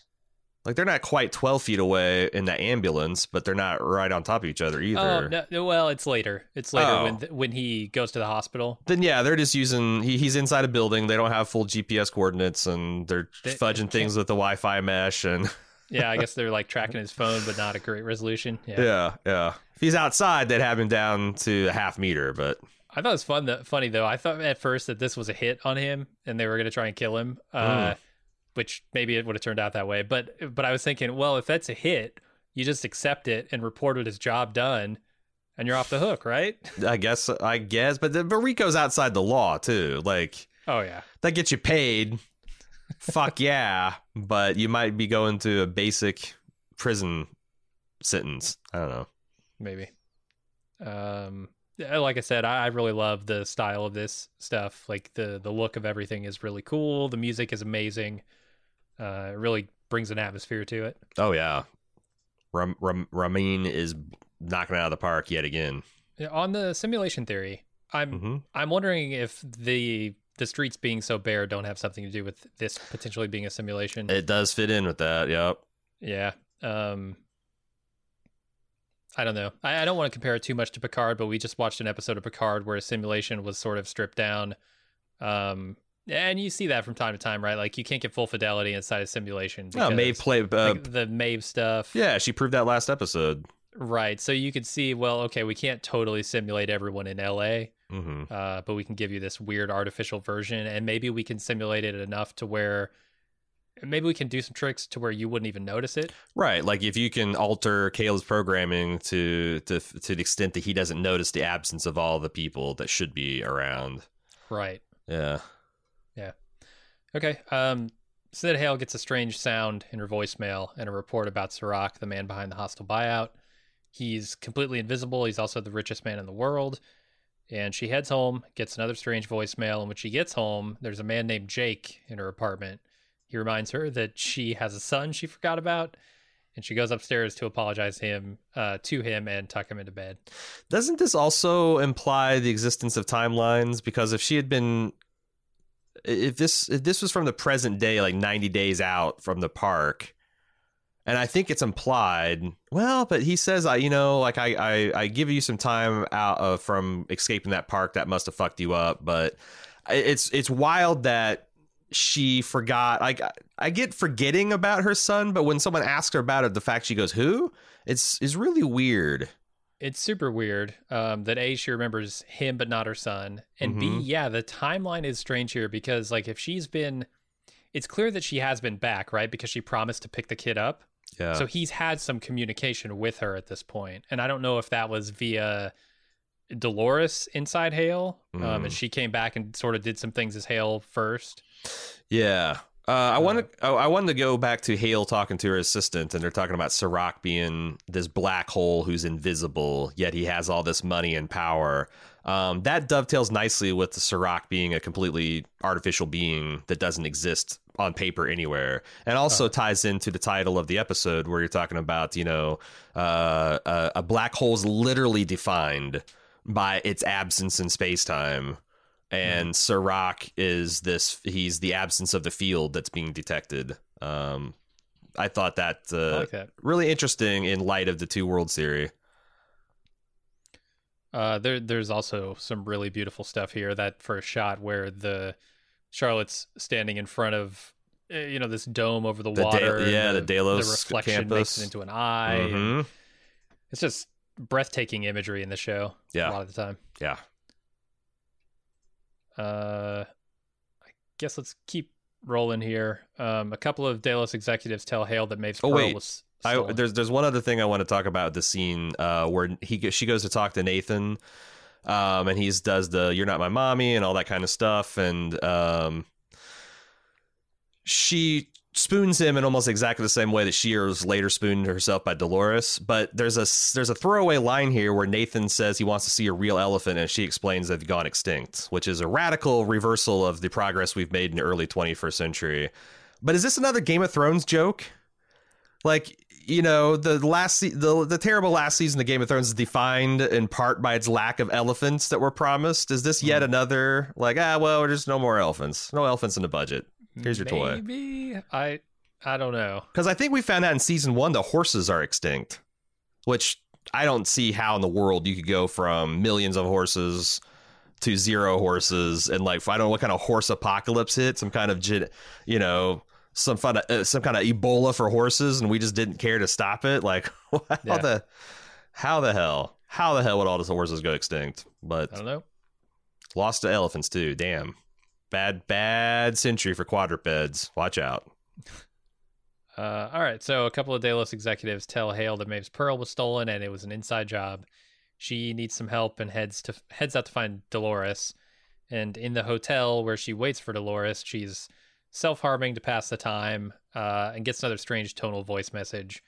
Like they're not quite twelve feet away in the ambulance, but they're not right on top of each other either. Oh no, no, well, it's later. It's later Oh. when th- when he goes to the hospital. Then yeah, they're just using. He, he's inside a building. They don't have full GPS coordinates, and they're They- fudging things with the Wi-Fi mesh. And Yeah, I guess they're like tracking his phone, but not a great resolution. Yeah. yeah, yeah. If he's outside, they'd have him down to a half meter. But I thought it was fun. That funny though. I thought at first that this was a hit on him, and they were going to try and kill him. Uh, which maybe it would have turned out that way. But but I was thinking, well, if that's a hit, you just accept it and report it as job done, and you're off the hook, right? I guess, I guess, but the, but Rico's outside the law too. Like Oh yeah. that gets you paid. Fuck yeah, but you might be going to a basic prison sentence. I don't know. Maybe. Um, like I said, I, I really love the style of this stuff. Like the the look of everything is really cool. The music is amazing. Uh, it really brings an atmosphere to it. Oh yeah, Ram, Ram, Ramin is knocking it out of the park yet again. Yeah, On the simulation theory, I'm hmm I'm wondering if the the streets being so bare don't have something to do with this potentially being a simulation. It does fit in with that. Yep. yeah. Um. I don't know. I, I don't want to compare it too much to Picard, but we just watched an episode of Picard where a simulation was sort of stripped down. Um. And you see that from time to time, right? Like you can't get full fidelity inside a simulation. Oh, Maeve play. Uh, like, the Maeve stuff. yeah, she proved that last episode. Right. So you could see, well, okay, we can't totally simulate everyone in LA, hmm uh, but we can give you this weird artificial version, and maybe we can simulate it enough to where maybe we can do some tricks to where you wouldn't even notice it. Right. Like if you can alter Caleb's programming to to to the extent that he doesn't notice the absence of all the people that should be around. Right. Yeah. Yeah. Okay. Um, Sid Hale gets a strange sound in her voicemail and a report about Serac, the man behind the hostile buyout. He's completely invisible. He's also the richest man in the world. And she heads home, gets another strange voicemail. And when she gets home, there's a man named Jake in her apartment. He reminds her that she has a son she forgot about. And she goes upstairs to apologize him uh, to him and tuck him into bed. Doesn't this also imply the existence of timelines? Because if she had been, if this if this was from the present day, like ninety days out from the park, and I think it's implied. Well, but he says, I you know, like I I, I give you some time out of from escaping that park. That must have fucked you up. But it's it's wild that she forgot. Like I get forgetting about her son, but when someone asks her about it, the fact she goes, "Who?" It's is really weird. It's super weird um, that A, she remembers him but not her son. And B, Mhm. yeah, the timeline is strange here because, like, if she's been, it's clear that she has been back, right? Because she promised to pick the kid up. Yeah. So he's had some communication with her at this. And I don't know if that was via Dolores inside Hale. Um, Mm. and she came back and sort of did some things as Hale first. Yeah. Uh, I wanted oh, I wanted to go back to Hale talking to her assistant, and they're talking about Serac being this black hole who's invisible, yet he has all this money and power. Um, that dovetails nicely with the Serac being a completely artificial being that doesn't exist on paper anywhere, and also ties into the title of the episode where you're talking about you know uh, a, a black hole's literally defined by its absence in space time and Serac is this he's the absence of the field that's being detected um i thought that I uh, like that. really interesting in light of the two world series Uh, there, there's also some really beautiful stuff here. That first shot where the Charlotte's standing in front of, uh, you know, this dome over the, The Da- water. yeah, the Delos The reflection campus. makes it into an eye. Mhm. It's just breathtaking imagery in the show. Yeah. a lot of the time. yeah Uh, I guess let's keep rolling here. Um, a couple of Delos executives tell Hale that Maeve's Oh, pearl wait. was. I, there's there's one other thing I want to talk about the scene uh, where he she goes to talk to Nathan, um, and he's does the "You're not my mommy" and all that kind of stuff, and um, she spoons him in almost exactly the same way that she was later spooned herself by Dolores. But there's a there's a throwaway line here where Nathan says he wants to see a real elephant, and she explains they've gone extinct, which is a radical reversal of the progress we've made in the early 21st century. But is this another Game of Thrones joke? Like you know, the last se- the the terrible last season of Game of Thrones is defined in part by its lack of elephants that were promised. Is this yet another like ah well, there's no more elephants, no elephants in the budget? Here's your toy. Maybe I. I don't know. Because I think we found out in season one the horses are extinct, which I don't see how in the world you could go from millions of horses to zero horses and like I don't know what kind of horse apocalypse hit, some kind of you know some fun uh, some kind of Ebola for horses, and we just didn't care to stop it. Like how Yeah. the how the hell how the hell would all those horses go extinct? But I don't know. lost to elephants too. Damn. Bad, bad century for quadrupeds. Watch out. Uh, all right, so a couple of Delos executives tell Hale that Maeve's pearl was stolen and it was an inside job. She needs some help and heads to heads out to find Dolores. And in the hotel where she waits for Dolores, she's self harming to pass the time uh, and gets another strange tonal voice message.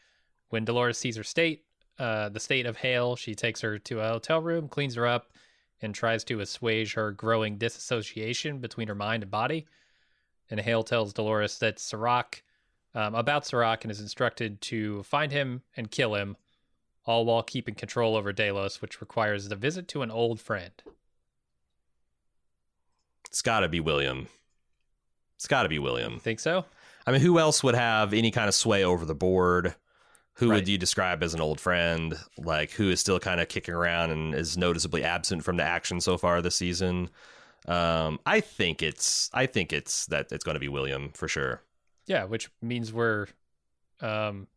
When Dolores sees her state, uh, the state of Hale, she takes her to a hotel room, cleans her up, and tries to assuage her growing disassociation between her mind and body. And Hale tells Dolores that Serac um, about Serac and is instructed to find him and kill him, all while keeping control over Delos, which requires the visit to an old friend. It's got to be William. It's got to be William. Think so? I mean, who else would have any kind of sway over the board? Who Right. would you describe as an old friend? Like, who is still kind of kicking around and is noticeably absent from the action so far this season? Um, I think it's, I think it's that it's going to be William for sure. Yeah, which means we're um,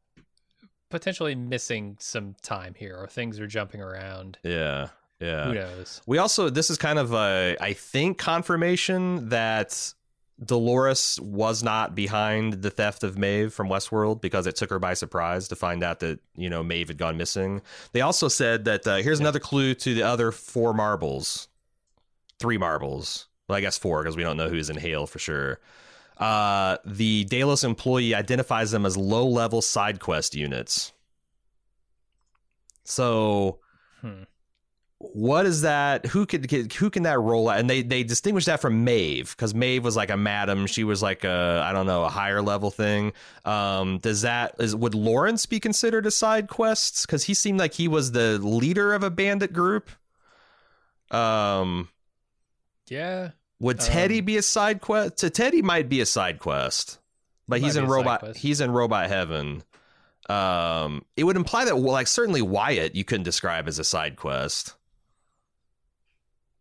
potentially missing some time here, or things are jumping around. Yeah, yeah. Who knows? We also this is kind of a I think confirmation that Dolores was not behind the theft of Maeve from Westworld because it took her by surprise to find out that you know Maeve had gone missing. They also said that uh, here's another clue to the other four marbles, three marbles. Well, I guess four because we don't know who's in Hale for sure. Uh, the Delos employee identifies them as low level side quest units. So Hmm. What is that? Who could who can that roll out? And they they distinguish that from Maeve because Maeve was like a madam. She was like a I don't know a higher level thing. Um, does that is would Lawrence be considered a side quest? Because he seemed like he was the leader of a bandit group. Um, Yeah, would Teddy Um, be a side quest? To Teddy might be a side quest, but he's in robot. He's in robot heaven. Um, it would imply that like certainly Wyatt you couldn't describe as a side quest.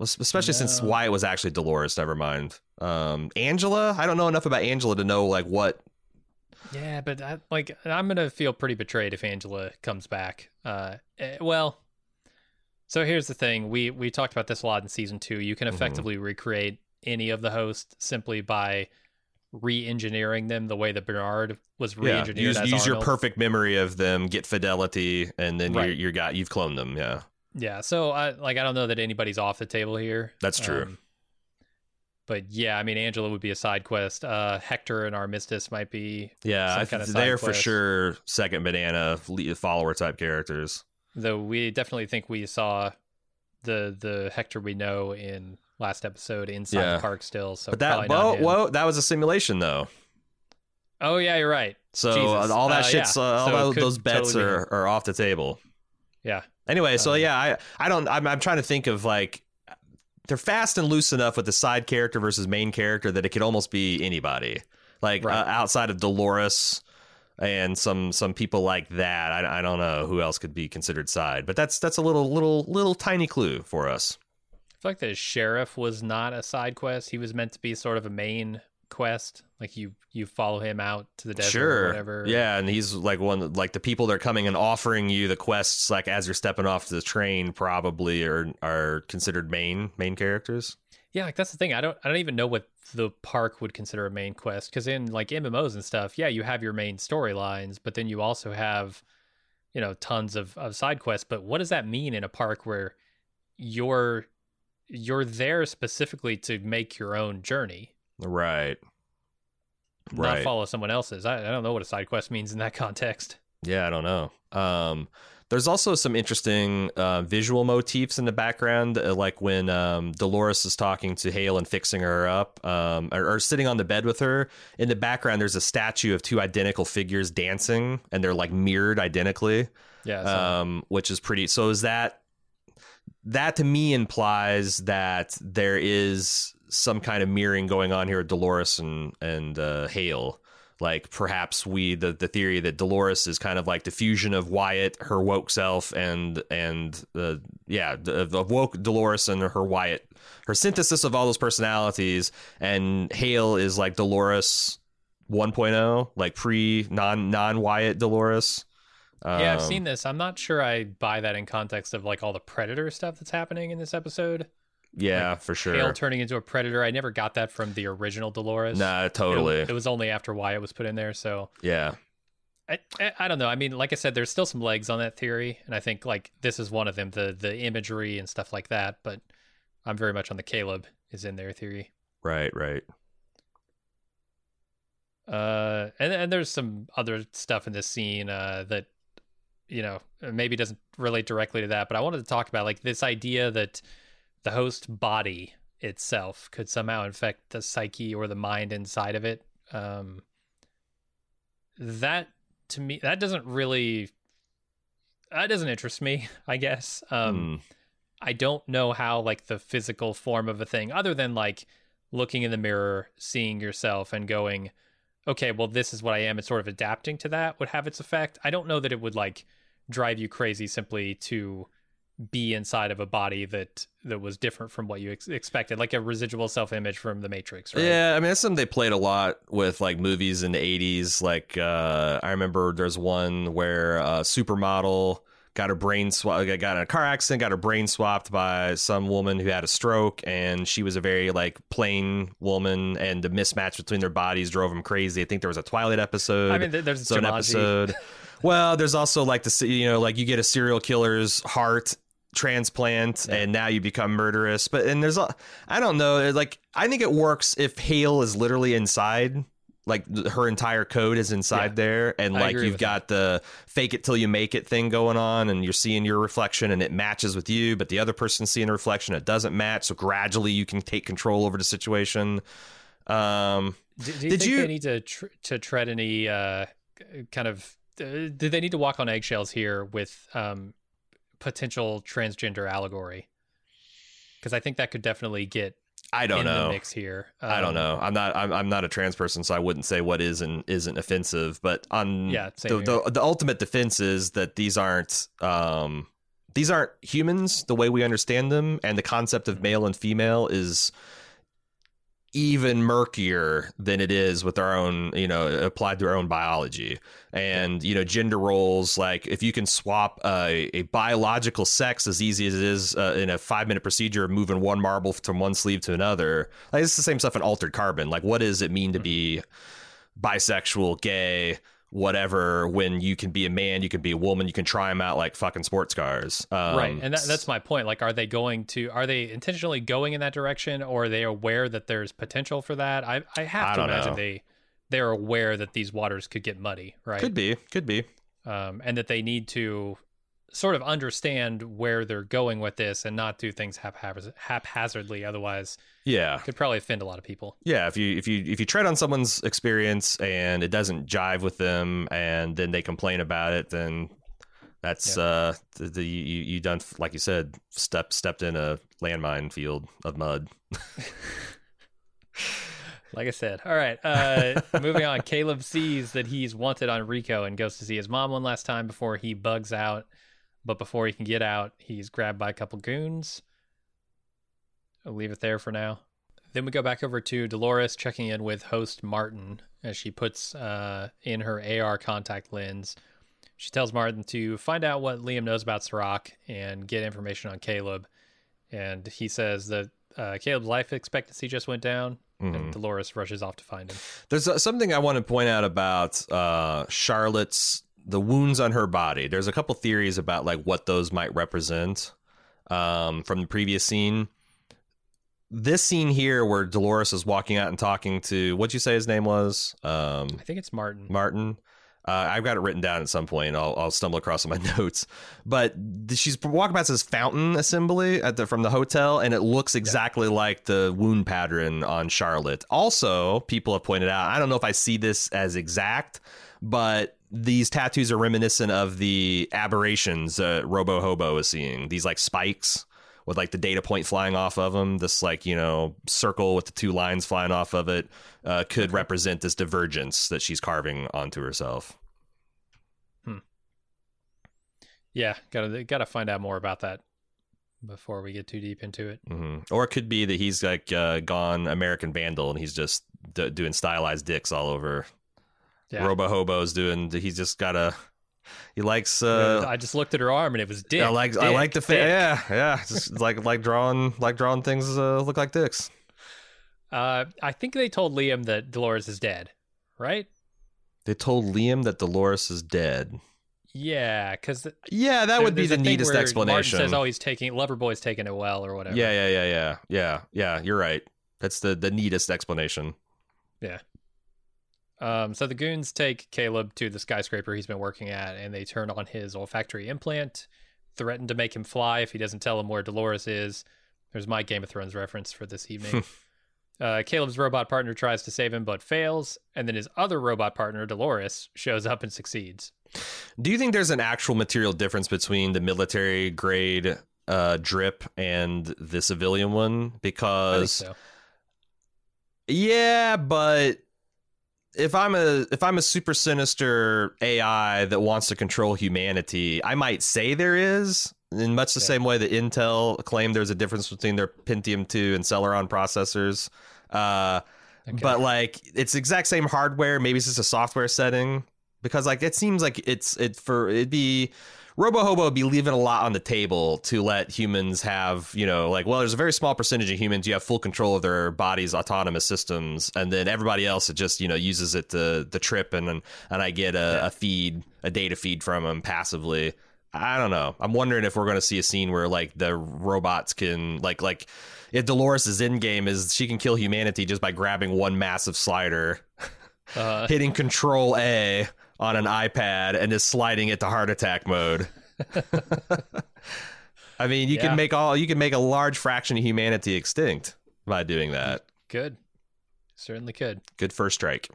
Especially since No. Wyatt was actually Dolores. Never mind. Um, Angela, I don't know enough about Angela to know like what. yeah, but I, like I'm gonna feel pretty betrayed if Angela comes back. Uh, eh, well, so here's the thing: we we talked about this a lot in season two. You can Mhm. effectively recreate any of the hosts simply by re-engineering them the way that Bernard was Yeah, re-engineered use, as use your perfect memory of them, get fidelity, and then Right. you're, you're got you've cloned them. Yeah, Yeah, so I like I don't know that anybody's off the table here. That's true. Um, but yeah, I mean Angela would be a side quest. Uh Hector and Armistice might be yeah, Some I th- side they're for sure second banana follower type characters. though we definitely think we saw the the Hector we know in last episode inside Yeah. the park still. So But that whoa whoa that was a simulation though. Oh yeah, you're right. So Jesus. all that Uh, shit's yeah. uh, all So those, those bets totally are, are off the table. Yeah. Anyway, so Um, yeah, I I don't I'm I'm trying to think of like they're fast and loose enough with the side character versus main character that it could almost be anybody. Like Right. uh, outside of Dolores and some some people like that, I, I don't know who else could be considered side. But that's that's a little little little tiny clue for us. I feel like the sheriff was not a side quest. He was meant to be sort of a main quest. Like you you follow him out to the desert or sure. whatever. Yeah, and he's like one like the people that are coming and offering you the quests like as you're stepping off the train probably are are considered main main characters. Yeah, like that's the thing. I don't I don't even know what the park would consider a main quest because in like MMOs and stuff, yeah, you have your main storylines, but then you also have you know tons of of side quests. But what does that mean in a park where you're you're there specifically to make your own journey, Right. not follow someone else's? I, I don't know what a side quest means in that context. Yeah, I don't know. Um, there's also some interesting uh, visual motifs in the background, uh, like when um, Dolores is talking to Hale and fixing her up, um, or, or sitting on the bed with her. In the background, there's a statue of two identical figures dancing, and they're like mirrored identically, Yeah. um, which is pretty. So is that that to me implies that there is some kind of mirroring going on here with Dolores and and uh, Hale. Like perhaps we the the theory that Dolores is kind of like the fusion of Wyatt, her woke self, and and uh, yeah, the- of woke Dolores and her Wyatt, her synthesis of all those personalities, and Hale is like Dolores 1.0, like pre non non Wyatt Dolores. yeah, I've Um, seen this. I'm not sure I buy that in context of like all the predator stuff that's happening in this episode. Yeah, for sure. Hale turning into a predator. I never got that from the original Dolores. Nah, totally. It, was only after Wyatt was put in there. So yeah. I, I I don't know. I mean, like I said, there's still some legs on that theory, and I think like this is one of them. The the imagery and stuff like that. But I'm very much on the Caleb is in there theory. Right, right. Uh, and and there's some other stuff in this scene uh, that you know maybe doesn't relate directly to that, but I wanted to talk about like this idea that the host body itself could somehow infect the psyche or the mind inside of it. Um, that to me that doesn't really that doesn't interest me. I guess. Um, Hmm. I don't know how like the physical form of a thing, other than like looking in the mirror, seeing yourself, and going, okay, well, this is what I am, and sort of adapting to that would have its effect. I don't know that it would like drive you crazy simply to be inside of a body that that was different from what you ex- expected, like a residual self image from The Matrix. Right? Yeah, I mean that's something they played a lot with like movies in the '80s. Like uh, I remember there's one where a supermodel got her brain swap, got in a car accident, got her brain swapped by some woman who had a stroke, and she was a very like plain woman, and the mismatch between their bodies drove them crazy. I think there was a Twilight episode. I mean, there's so an episode. Well, there's also like the you know like you get a serial killer's heart transplant and now you become murderous but and there's a i don't know like i think it works if hale is literally inside like her entire code is inside Yeah. there and I like you've got the fake it till you make it thing going on and you're seeing your reflection and it matches with you but the other person's seeing a reflection it doesn't match so gradually you can take control over the situation um Do, do you Did think you- they need to tr- to tread any uh, kind of? Uh, do they need to walk on eggshells here with um, potential transgender allegory? Because I think that could definitely get i don't in know the mix here. I don't Um, know. I'm not. I'm, I'm not a trans person, so I wouldn't say what is and isn't offensive. But on Yeah, the, the the ultimate defense is that these aren't um these aren't humans the way we understand them, and the concept Mm-hmm. of male and female is even murkier than it is with our own you know applied to our own biology. And you know gender roles like if you can swap a, a biological sex as easy as it is uh, in a five minute procedure of moving one marble from one sleeve to another like it's the same stuff in altered carbon. Like what does it mean to be bisexual gay whatever when you can be a man you can be a woman you can try them out like fucking sports cars um, right, and that, that's my point. Like, are they going to? Are they intentionally going in that direction, or are they aware that there's potential for that? I I have I to imagine know. they they're aware that these waters could get muddy, right? could be could be um, and that they need to sort of understand where they're going with this and not do things haphaz- haphazardly. Otherwise, yeah could probably offend a lot of people. Yeah, if you if you if you tread on someone's experience and it doesn't jive with them, and then they complain about it, then that's uh the, the you you done like you said step stepped in a landmine field of mud. Like I said, all right. Uh, moving on, Caleb sees that he's wanted on Rico and goes to see his mom one last time before he bugs out. But before he can get out, he's grabbed by a couple goons. I'll leave it there for now. Then we go back over to Dolores checking in with host Martin as she puts uh, in her AR contact lens. She tells Martin to find out what Liam knows about Serac and get information on Caleb. And he says that uh, Caleb's life expectancy just went down, Mhm. and Dolores rushes off to find him. There's uh, something I want to point out about uh, Charlotte's the wounds on her body. There's a couple theories about like what those might represent um, from the previous scene. This scene here, where Dolores is walking out and talking to what'd you say his name was? Um, I think it's Martin. Martin. Uh, I've got it written down at some point. I'll, I'll stumble across my notes. But she's walking past this fountain assembly at the, from the hotel, and it looks exactly like the wound pattern on Charlotte. Also, people have pointed out, I don't know if I see this as exact, but these tattoos are reminiscent of the aberrations uh, Robo Hobo is seeing. These like spikes with like the data point flying off of them. This like you know circle with the two lines flying off of it uh, could represent this divergence that she's carving onto herself. Hmm. Yeah, gotta gotta find out more about that before we get too deep into it. hmm Or it could be that he's like uh, gone American Vandal and he's just d- doing stylized dicks all over. Yeah. Robo Hobo's doing. He's just got a. He likes. Uh, I just looked at her arm and it was dick. I like. I like the. Fa- yeah, yeah. Just like like drawing like drawing things uh, look like dicks. Uh, I think they told Liam that Dolores is dead, right? They told Liam that Dolores is dead. Yeah, because Yeah, that would be the neatest explanation. Martin says, "Oh, he's taking Loverboy's taking it well, or whatever." yeah, yeah, yeah, yeah, yeah, yeah. You're right. That's the the neatest explanation. Um, so the goons take Caleb to the skyscraper he's been working at, and they turn on his olfactory implant, threaten to make him fly if he doesn't tell them where Dolores is. There's my Game of Thrones reference for this evening. uh, Caleb's robot partner tries to save him but fails, and then his other robot partner, Dolores, shows up and succeeds. Do you think there's an actual material difference between the military grade uh, drip and the civilian one? Because so. Yeah, but if I'm a if I'm a super sinister AI that wants to control humanity, I might say there is. In much the Yeah. same way that Intel claimed there's a difference between their Pentium 2 and Celeron processors. Uh, Okay. But like it's exact same hardware. Maybe it's just a software setting because like it seems like it's it for it'd be Robo Hobo would be leaving a lot on the table to let humans have, you know, like, well, there's a very small percentage of humans you have full control of their bodies' autonomous systems, and then everybody else it just, you know, uses it to the trip, and and, I get a, a feed, a data feed from them passively. I don't know. I'm wondering if we're going to see a scene where like the robots can like like if Dolores' end game is she can kill humanity just by grabbing one massive slider uh, hitting control A on an iPad and just sliding it to heart attack mode. I mean, you Yeah. can make all you can make a large fraction of humanity extinct by doing that. good. Certainly could. Good first strike.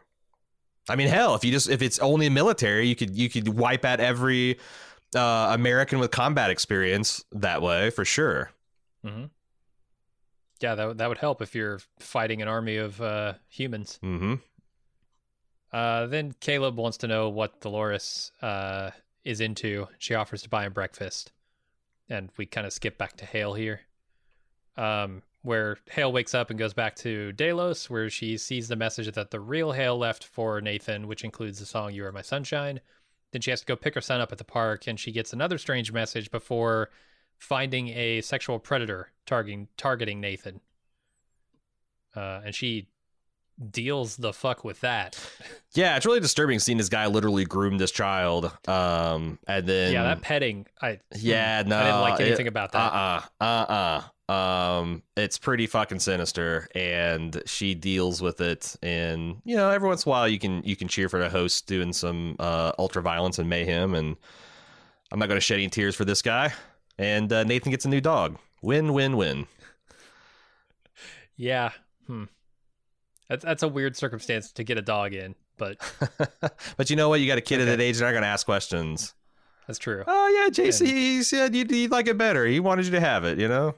I mean, hell, if you just if it's only military, you could you could wipe out every uh, American with combat experience that way for sure. hmm Yeah, that would- that would help if you're fighting an army of uh, humans. hmm Uh, then Caleb wants to know what Dolores uh, is into. She offers to buy him breakfast, and we kind of skip back to Hale here, um, where Hale wakes up and goes back to Delos, where she sees the message that the real Hale left for Nathan, which includes the song "You Are My Sunshine." Then she has to go pick her son up at the park, and she gets another strange message before finding a sexual predator targeting targeting Nathan. Uh, and she deals the fuck with that. Yeah, it's really disturbing seeing this guy literally groom this child. Um, and then yeah, that petting. I Yeah, no, I didn't like it- anything about that. Uh uh-uh, uh uh Um, it's pretty fucking sinister, and she deals with it. And you know, every once in a while, you can you can cheer for the host doing some uh, ultra violence and mayhem. And I'm not going to shed any tears for this guy. And uh, Nathan gets a new dog. Win win win. Yeah. Hmm. That's that's a weird circumstance to get a dog in, but but you know what? You got a kid at Okay. that age, they're not going to ask questions. that's true. Oh yeah, JC And- he said you'd, you'd like it better. He wanted you to have it. You know.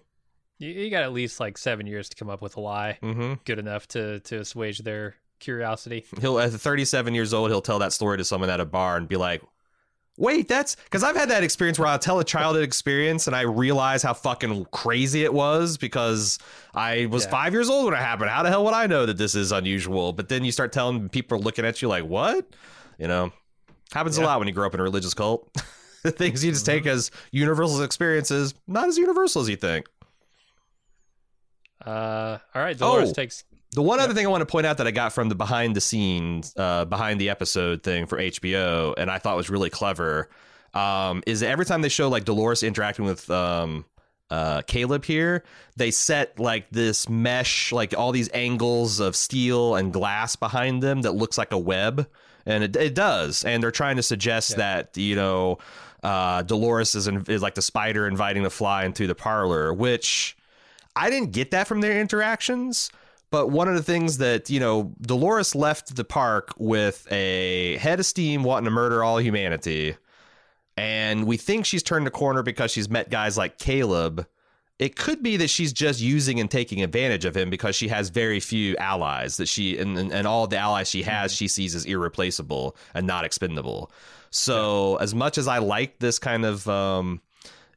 You, you got at least like seven years to come up with a lie Mm-hmm. good enough to to assuage their curiosity. he'll at 37 years old he'll tell that story to someone at a bar and be like wait that's because i've had that experience where i'll tell a childhood experience and i realize how fucking crazy it was because i was Yeah. five years old when it happened. How the hell would i know that this is unusual? But then you start telling people looking at you like what? You know? Happens a lot when you grow up in a religious cult. The things you just take as universal experiences not as universal as you think. Uh, all right, Dolores Oh. takes. The one Yeah. other thing I want to point out that I got from the behind the scenes, uh, behind the episode thing for HBO, and I thought was really clever, um, is that every time they show like Dolores interacting with um, uh, Caleb here, they set like this mesh, like all these angles of steel and glass behind them that looks like a web, and it, it does. And they're trying to suggest Yeah. that you know uh, Dolores is, in, is like the spider inviting the fly into the parlor, which I didn't get that from their interactions. But one of the things that, you know, Dolores left the park with a head of steam wanting to murder all humanity. And we think she's turned a corner because she's met guys like Caleb. It could be that she's just using and taking advantage of him because she has very few allies that she and, and, and all the allies she has she sees as irreplaceable and not expendable. So as much as I like this kind of um,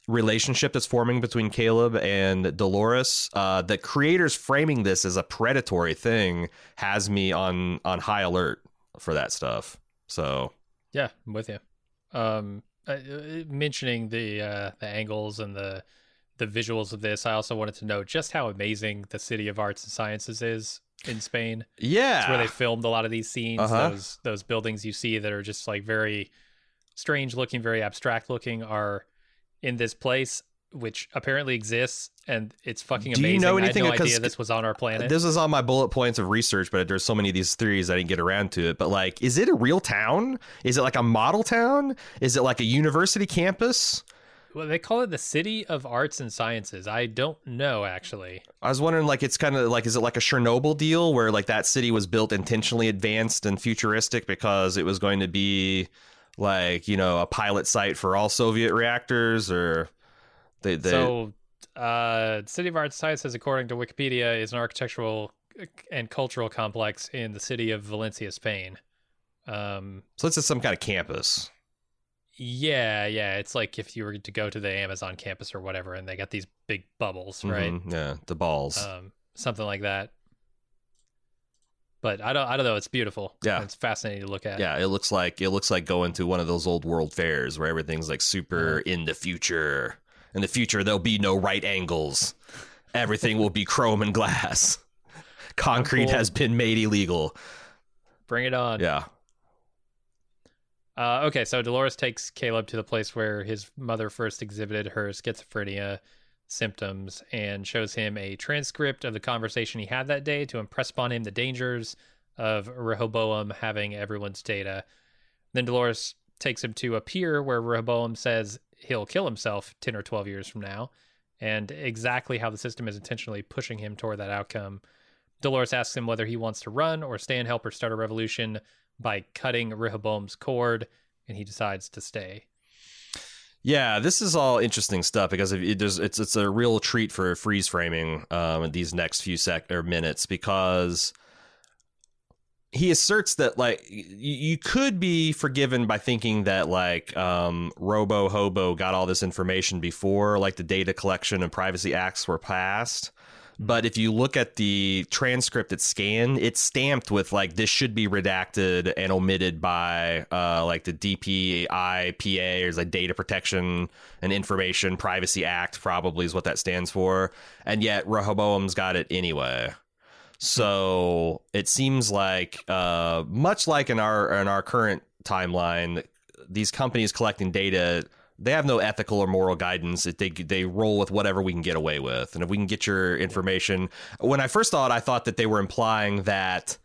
relationship that's forming between Caleb and Dolores, uh, the creators framing this as a predatory thing has me on on high alert for that stuff. So Yeah, I'm with you. Um, uh, mentioning the uh, the angles and the the visuals of this, I also wanted to know just how amazing the City of Arts and Sciences is in Spain. yeah, It's where they filmed a lot of these scenes. Uh-huh. Those those buildings you see that are just like very strange looking, very abstract looking, are in this place, which apparently exists, and it's fucking Do you amazing. know I anything- had no idea this was on our planet. This is on my bullet points of research, but there's so many of these theories I didn't get around to it. But like, is it a real town? Is it like a model town? Is it like a university campus? well, they call it the City of Arts and Sciences. I don't know actually. I was wondering, like, it's kind of like, is it like a Chernobyl deal where like that city was built intentionally advanced and futuristic because it was going to be like, you know, a pilot site for all Soviet reactors or they, they So, uh, City of Arts and Sciences, according to Wikipedia, is an architectural and cultural complex in the city of Valencia, Spain. Um, So it's just some kind of campus. yeah, yeah, it's like if you were to go to the Amazon campus or whatever, and they got these big bubbles, right? Mhm, Yeah, the balls. Um, something like that. But I don't, I don't know. It's beautiful. Yeah. it's fascinating to look at. yeah, it looks like it looks like going to one of those old world fairs where everything's like super in the future. In the future, there'll be no right angles. Everything will be chrome and glass. Concrete cool. has been made illegal. bring it on. Yeah. Uh, okay, so Dolores takes Caleb to the place where his mother first exhibited her schizophrenia symptoms and shows him a transcript of the conversation he had that day to impress upon him the dangers of Rehoboam having everyone's data. Then Dolores takes him to a pier where Rehoboam says he'll kill himself 10 or 12 years from now, and exactly how the system is intentionally pushing him toward that outcome. Dolores asks him whether he wants to run or stay and help her start a revolution by cutting Rehoboam's cord, and he decides to stay. Yeah, this is all interesting stuff because it, it's it's a real treat for freeze framing um, these next few sec or minutes because he asserts that like y- you could be forgiven by thinking that like um, Robo Hobo got all this information before like the data collection and privacy acts were passed. But if you look at the transcript it's scanned, it's stamped with like this should be redacted and omitted by uh, like the DPIPA or like Data Protection and Information Privacy Act, probably is what that stands for. And yet Rehoboam's got it anyway. So it seems like, uh, much like in our in our current timeline, these companies collecting data, they have no ethical or moral guidance. They they roll with whatever we can get away with, and if we can get your information. When I first thought, I thought that they were implying that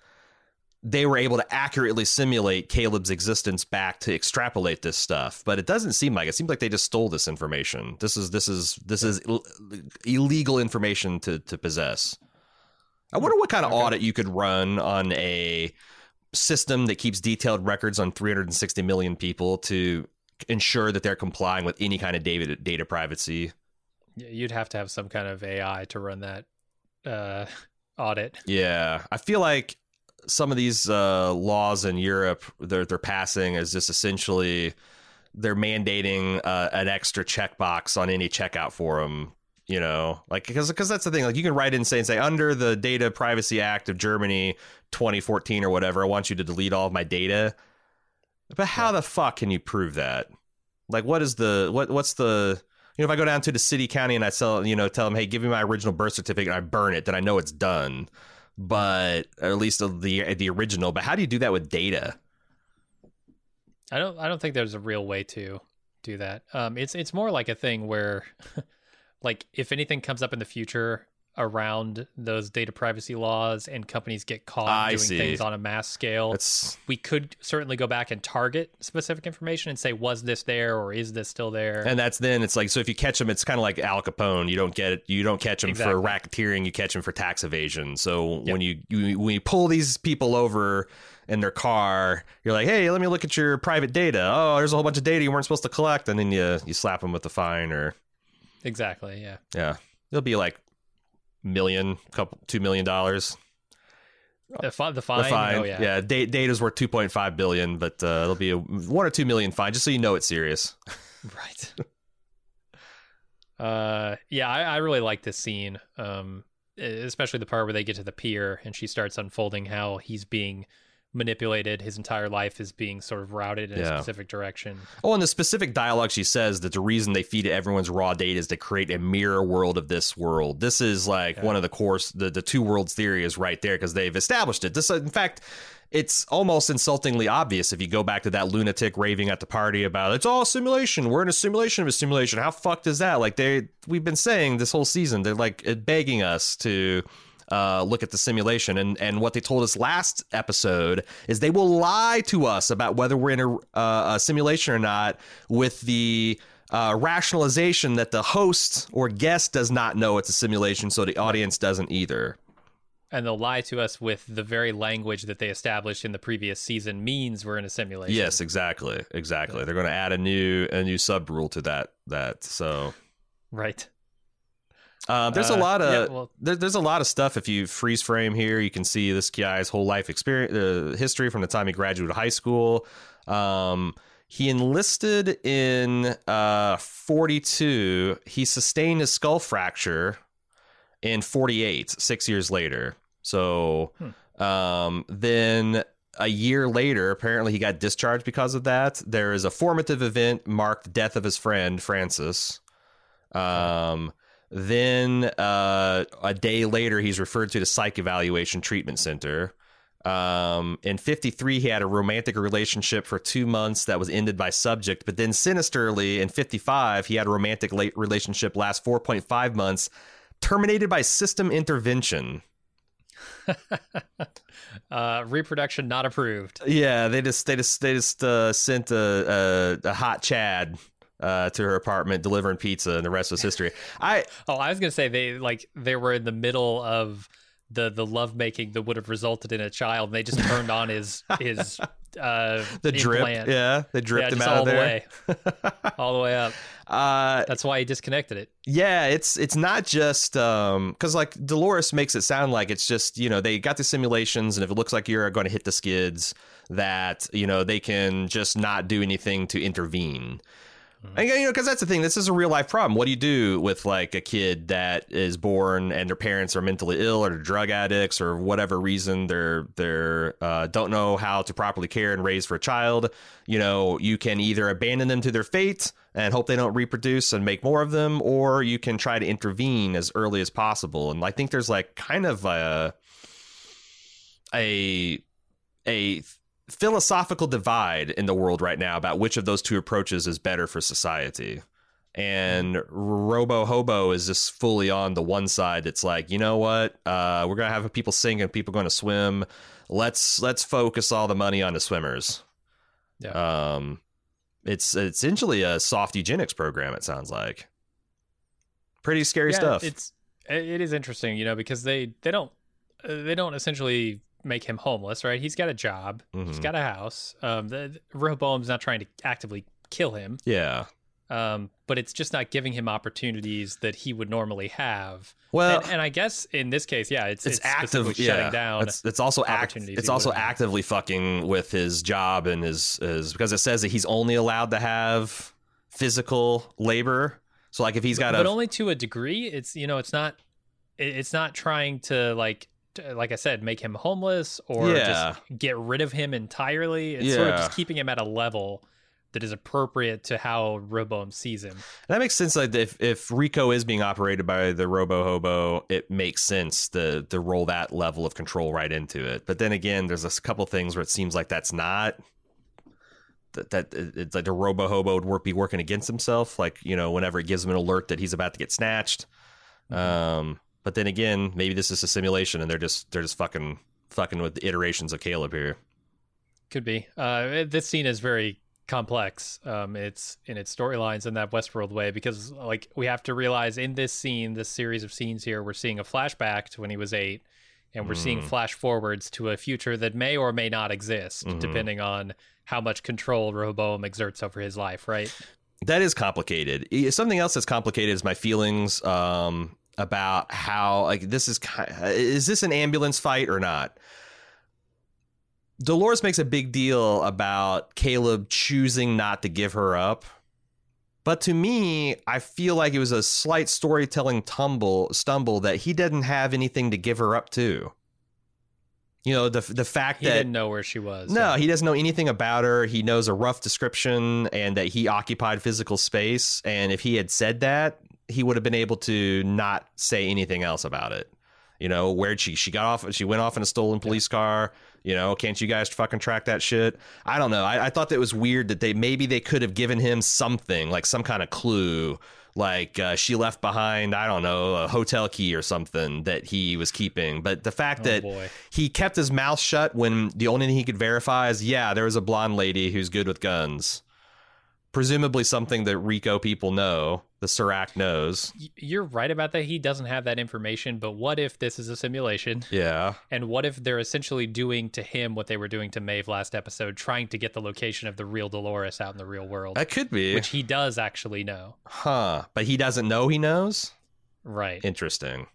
they were able to accurately simulate Caleb's existence back to extrapolate this stuff, but it doesn't seem like it. it seems like they just stole this information. This is this is this is Ill- illegal information to to possess. I wonder what kind of Okay. audit you could run on a system that keeps detailed records on 360 million people to ensure that they're complying with any kind of data data privacy. Yeah, You'd have to have some kind of AI to run that uh, audit. Yeah, I feel like some of these uh, laws in Europe they're they're passing is just essentially they're mandating uh, an extra checkbox on any checkout form. You know, like because because that's the thing. Like you can write in say and say under the Data Privacy Act of Germany 2014 or whatever, I want you to delete all of my data. But how the fuck can you prove that? Like, what is the what what's the you know if I go down to the city county and I sell you know tell them hey give me my original birth certificate and I burn it then I know it's done but or at least the the original. But how do you do that with data? I don't. I don't think there's a real way to do that. Um, it's it's more like a thing where, like, if anything comes up in the future around those data privacy laws and companies get caught I doing see. things on a mass scale, It's we could certainly go back and target specific information and say, was this there or is this still there? and that's then it's like so if you catch them, it's kind of like Al Capone. You don't get it. You don't catch them for racketeering. You catch them for tax evasion. So Yep. when you, you when you pull these people over in their car, you're like, hey, let me look at your private data. Oh, there's a whole bunch of data you weren't supposed to collect, and then you you slap them with the fine or exactly. Yeah. yeah, it'll be like million, couple two million dollars. The, fi- the fine. The fine, Oh yeah. da- data's worth two point five billion, but uh, it'll be a one or two million fine, just so you know it's serious. Right. uh, yeah, I, I really like this scene. Um, especially the part where they get to the pier and she starts unfolding how he's being manipulated. His entire life is being sort of routed in Yeah. a specific direction. Oh, and the specific dialogue she says that the reason they feed everyone's raw data is to create a mirror world of this world. This is like Yeah. one of the course the the two worlds theory is right there because they've established it. This, in fact. It's almost insultingly obvious if you go back to that lunatic raving at the party about it's all simulation. We're in a simulation of a simulation. How fucked is that? Like they, we've been saying this whole season, they're like begging us to uh, look at the simulation. And and what they told us last episode is they will lie to us about whether we're in a, uh, a simulation or not with the uh, rationalization that the host or guest does not know it's a simulation, so the audience doesn't either. And they'll lie to us with the very language that they established in the previous season means we're in a simulation. Yes, exactly, exactly. They're going to add a new a new sub rule to that that. So Right. Um, there's a Uh, lot of yeah, well- there, there's a lot of stuff. If you freeze frame here, you can see this guy's whole life experience, uh, history from the time he graduated high school. Um, he enlisted in uh, 42. He sustained a skull fracture in 48, six years later. So um, then a year later, apparently he got discharged because of that. There is a formative event marked death of his friend Francis. Um, then uh, a day later, he's referred to the psych evaluation treatment center. Um, in 53, he had a romantic relationship for two months that was ended by subject. But then, sinisterly, in 55, he had a romantic late relationship last 4.5 months, terminated by system intervention. Uh, reproduction not approved. Yeah, they just they just they just uh, sent a, a a hot Chad uh, to her apartment delivering pizza, and the rest was history. I Oh, I was gonna say they like they were in the middle of the the lovemaking that would have resulted in a child. And they just turned on his his uh the drip, implant. yeah, they dripped yeah, him out all of there. the way, all the way up. Uh, That's why he disconnected it. Yeah, it's it's not just um because like Dolores makes it sound like it's just you know they got the simulations and if it looks like you're going to hit the skids that you know they can just not do anything to intervene. And you know because that's the thing. This is a real life problem. What do you do with like a kid that is born and their parents are mentally ill or drug addicts or whatever reason they're they're uh, don't know how to properly care and raise for a child? You know, you can either abandon them to their fate and hope they don't reproduce and make more of them, or you can try to intervene as early as possible. And I think there's like kind of a a a philosophical divide in the world right now about which of those two approaches is better for society. And Robo Hobo is just fully on the one side. It's like, you know what? Uh, we're gonna have people sing and people going to swim. Let's let's focus all the money on the swimmers. Yeah. Um, it's it's essentially a soft eugenics program. It sounds like pretty scary yeah, stuff. It's it is interesting, you know, because they they don't uh, they don't essentially make him homeless, right? He's got a job, he's Mhm. got a house. Um, the, Rehoboam's not trying to actively kill him, yeah. um, but it's just not giving him opportunities that he would normally have. Well, and, and I guess in this case, yeah, it's it's, it's, active yeah. shutting down. It's, it's also act, opportunities it's also actively fucking with his job and his his because it says that he's only allowed to have physical labor. So like if he's got but a but only to a degree. It's you know, it's not it's not trying to like like I said, make him homeless or Yeah. just get rid of him entirely. It's sort of just keeping him at a level that is appropriate to how Roboam sees him. that makes sense. Like if if Rico is being operated by the Robo Hobo, it makes sense to to roll that level of control right into it. But then again, there's a couple things where it seems like that's not. That, that it's like the Robo Hobo would work, be working against himself. Like you know, whenever it gives him an alert that he's about to get snatched. Um, but then again, maybe this is a simulation, and they're just they're just fucking fucking with the iterations of Caleb here. Could be. Uh, this scene is very complex. Um, it's in its storylines in that Westworld way because, like, we have to realize in this scene, this series of scenes here, we're seeing a flashback to when he was eight, and we're seeing Mm. flash forwards to a future that may or may not exist, Mhm. depending on how much control Rehoboam exerts over his life. Right? That is complicated. Something else that's complicated is my feelings um, about how like this is ki- is this an ambulance fight or not? Dolores makes a big deal about Caleb choosing not to give her up. But to me, I feel like it was a slight storytelling tumble stumble that he didn't have anything to give her up to. You know, the the fact He that he didn't know where she was. no, Yeah. he doesn't know anything about her. He knows a rough description and that he occupied physical space. And if he had said that, he would have been able to not say anything else about it. You know, where'd she? She got off. She went off in a stolen police car. You know, can't you guys fucking track that shit? I don't know. I, I thought that was weird that they maybe they could have given him something like some kind of clue, like uh, she left behind. I don't know a hotel key or something that he was keeping. But the fact Oh, that boy. he kept his mouth shut when the only thing he could verify is yeah, there was a blonde lady who's good with guns. Presumably something that Rico people know, the Serac knows. You're right about that. He doesn't have that information, but what if this is a simulation? Yeah. And what if they're essentially doing to him what they were doing to Maeve last episode, trying to get the location of the real Dolores out in the real world, That could be. which he does actually know. huh. But he doesn't know he knows? Right. interesting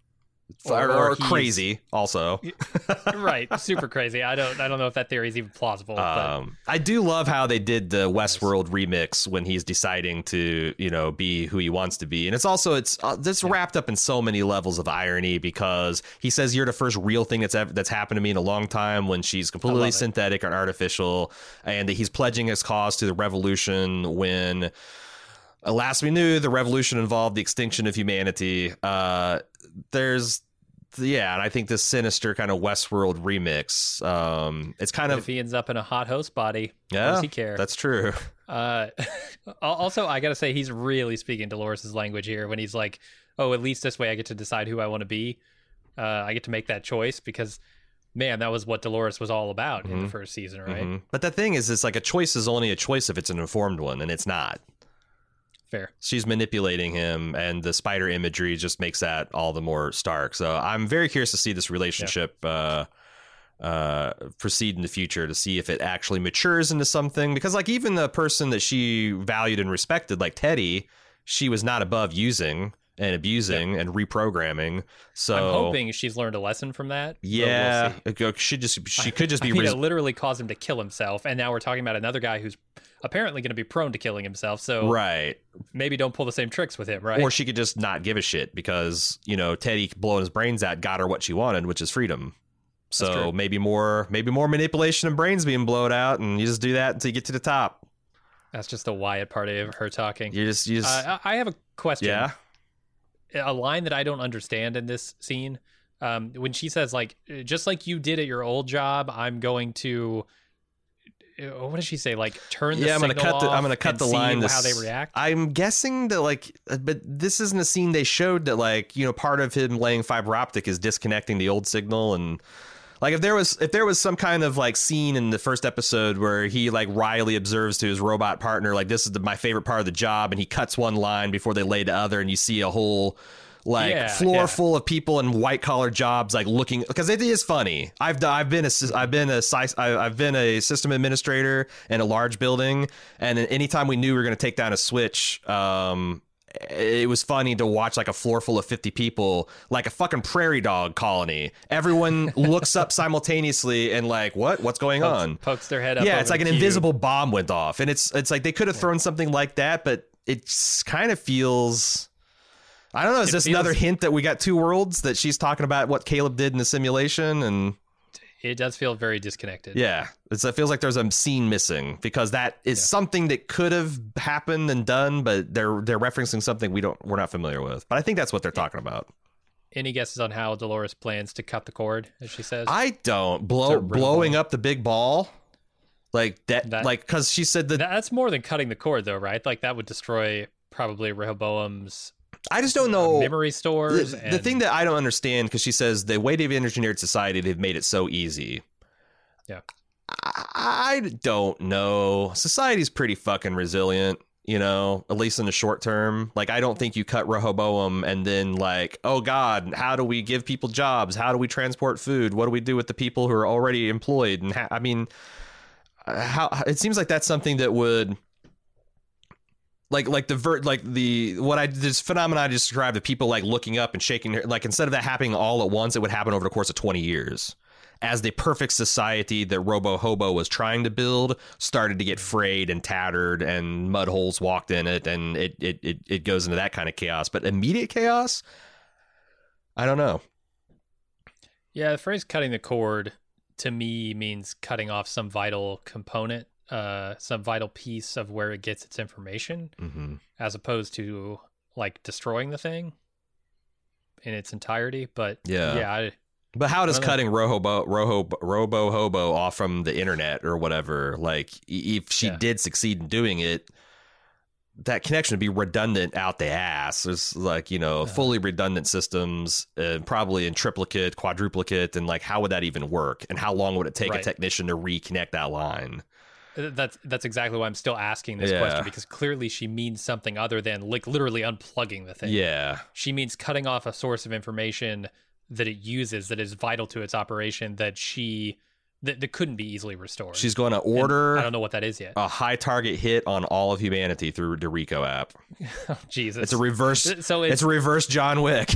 Or- or, or or crazy also right. Super crazy. I don't I don't know if that theory is even plausible. but Um, I do love how they did the Westworld remix when he's deciding to, you know, be who he wants to be, and it's also it's uh, it's wrapped up in so many levels of irony because he says you're the first real thing that's ever, that's happened to me in a long time when she's completely love it. synthetic and artificial, and that he's pledging his cause to the revolution when. uh, Last we knew, the revolution involved the extinction of humanity. Uh, there's, yeah, and I think this sinister kind of Westworld remix. Um, it's kind but of if he ends up in a hot host body, what yeah, does he care? That's true. Uh, also, I gotta say, he's really speaking Dolores' language here when he's like, "Oh, at least this way, I get to decide who I want to be. Uh, I get to make that choice because, man, that was what Dolores was all about in the Mhm. first season, right? Mhm. But the thing is, it's like a choice is only a choice if it's an informed one, and it's not. Fair. She's manipulating him, and the spider imagery just makes that all the more stark. So I'm very curious to see this relationship uh, uh, proceed in the future to see if it actually matures into something. Because, like, even the person that she valued and respected, like Teddy, she was not above using and abusing and reprogramming. So I'm hoping she's learned a lesson from that. we'll yeah, go- she just she could just I be mean, res- it literally caused him to kill himself, and now we're talking about another guy who's apparently going to be prone to killing himself. So right. maybe don't pull the same tricks with him, right? Or she could just not give a shit because, you know, Teddy blowing his brains out got her what she wanted, which is freedom. So maybe more maybe more manipulation of brains being blown out and you just do that until you get to the top. That's just the Wyatt party of her talking. You just you just Uh, I I have a question. Yeah. a line that I don't understand in this scene. Um, when she says like, just like you did at your old job, I'm going to. Uh, What does she say? Like turn the Yeah, I'm gonna cut the I'm gonna cut the line to how they react. I'm guessing that like uh, but this isn't a scene they showed that like, you know, part of him laying fiber optic is disconnecting the old signal and like if there was if there was some kind of like scene in the first episode where he like wryly observes to his robot partner like this is the, my favorite part of the job and he cuts one line before they lay the other and you see a whole like Yeah, floor yeah. full of people in white collar jobs like looking because it is funny. I've I've been a I've been a I've been a system administrator in a large building and anytime we knew we were going to take down a switch um it was funny to watch like a floor full of 50 people like a fucking prairie dog colony everyone looks up simultaneously and like what what's going pokes, on pokes their head up. yeah it's like an cube. invisible bomb went off and it's it's like they could have thrown something like that but it kind of feels i don't know is It this feels- another hint that we got two worlds that she's talking about what caleb did in the simulation and It does feel very disconnected. yeah, it's, it feels like there's a scene missing because that is Yeah. something that could have happened and done, but they're they're referencing something we don't we're not familiar with. But I think that's what they're talking about. Any guesses on how Dolores plans to cut the cord, as she says? I don't blow blowing ball. up the big ball like that, That- like because she said that That's more than cutting the cord, though, right? Like that would destroy probably Rehoboam's I just don't know. memory stores. the, and the thing that I don't understand because she says the way they've engineered society, they've made it so easy. Yeah. I, I don't know. Society's pretty fucking resilient, you know, at least in the short term. Like, I don't think you cut Rehoboam and then, like, oh God, how do we give people jobs? How do we transport food? What do we do with the people who are already employed? And ha- I mean, uh, how it seems like that's something that would like like the vert like the what I this phenomenon I just described of people like looking up and shaking like instead of that happening all at once, it would happen over the course of twenty years. As the perfect society that Robo Hobo was trying to build started to get frayed and tattered and mud holes walked in it and it it it, it goes into that kind of chaos. But immediate chaos? I don't know. Yeah, the phrase cutting the cord to me means cutting off some vital component, uh, some vital piece of where it gets its information, Mm-hmm. as opposed to like destroying the thing in its entirety. But Yeah. yeah, I, But how does cutting Rohobo, Roho, Robo Hobo off from the internet or whatever, like if she Yeah. did succeed in doing it, that connection would be redundant out the ass. There's like, you know, fully redundant systems, uh, probably in triplicate, quadruplicate, and like how would that even work? And how long would it take Right. a technician to reconnect that line? That's that's exactly why I'm still asking this Yeah. question because clearly she means something other than like literally unplugging the thing. Yeah. she means cutting off a source of information that it uses that is vital to its operation that she that, that couldn't be easily restored. She's going to And order I don't know what that is yet. a high target hit on all of humanity through Dorico app. oh, Jesus. It's a reverse. So it's, it's, a reverse John Wick.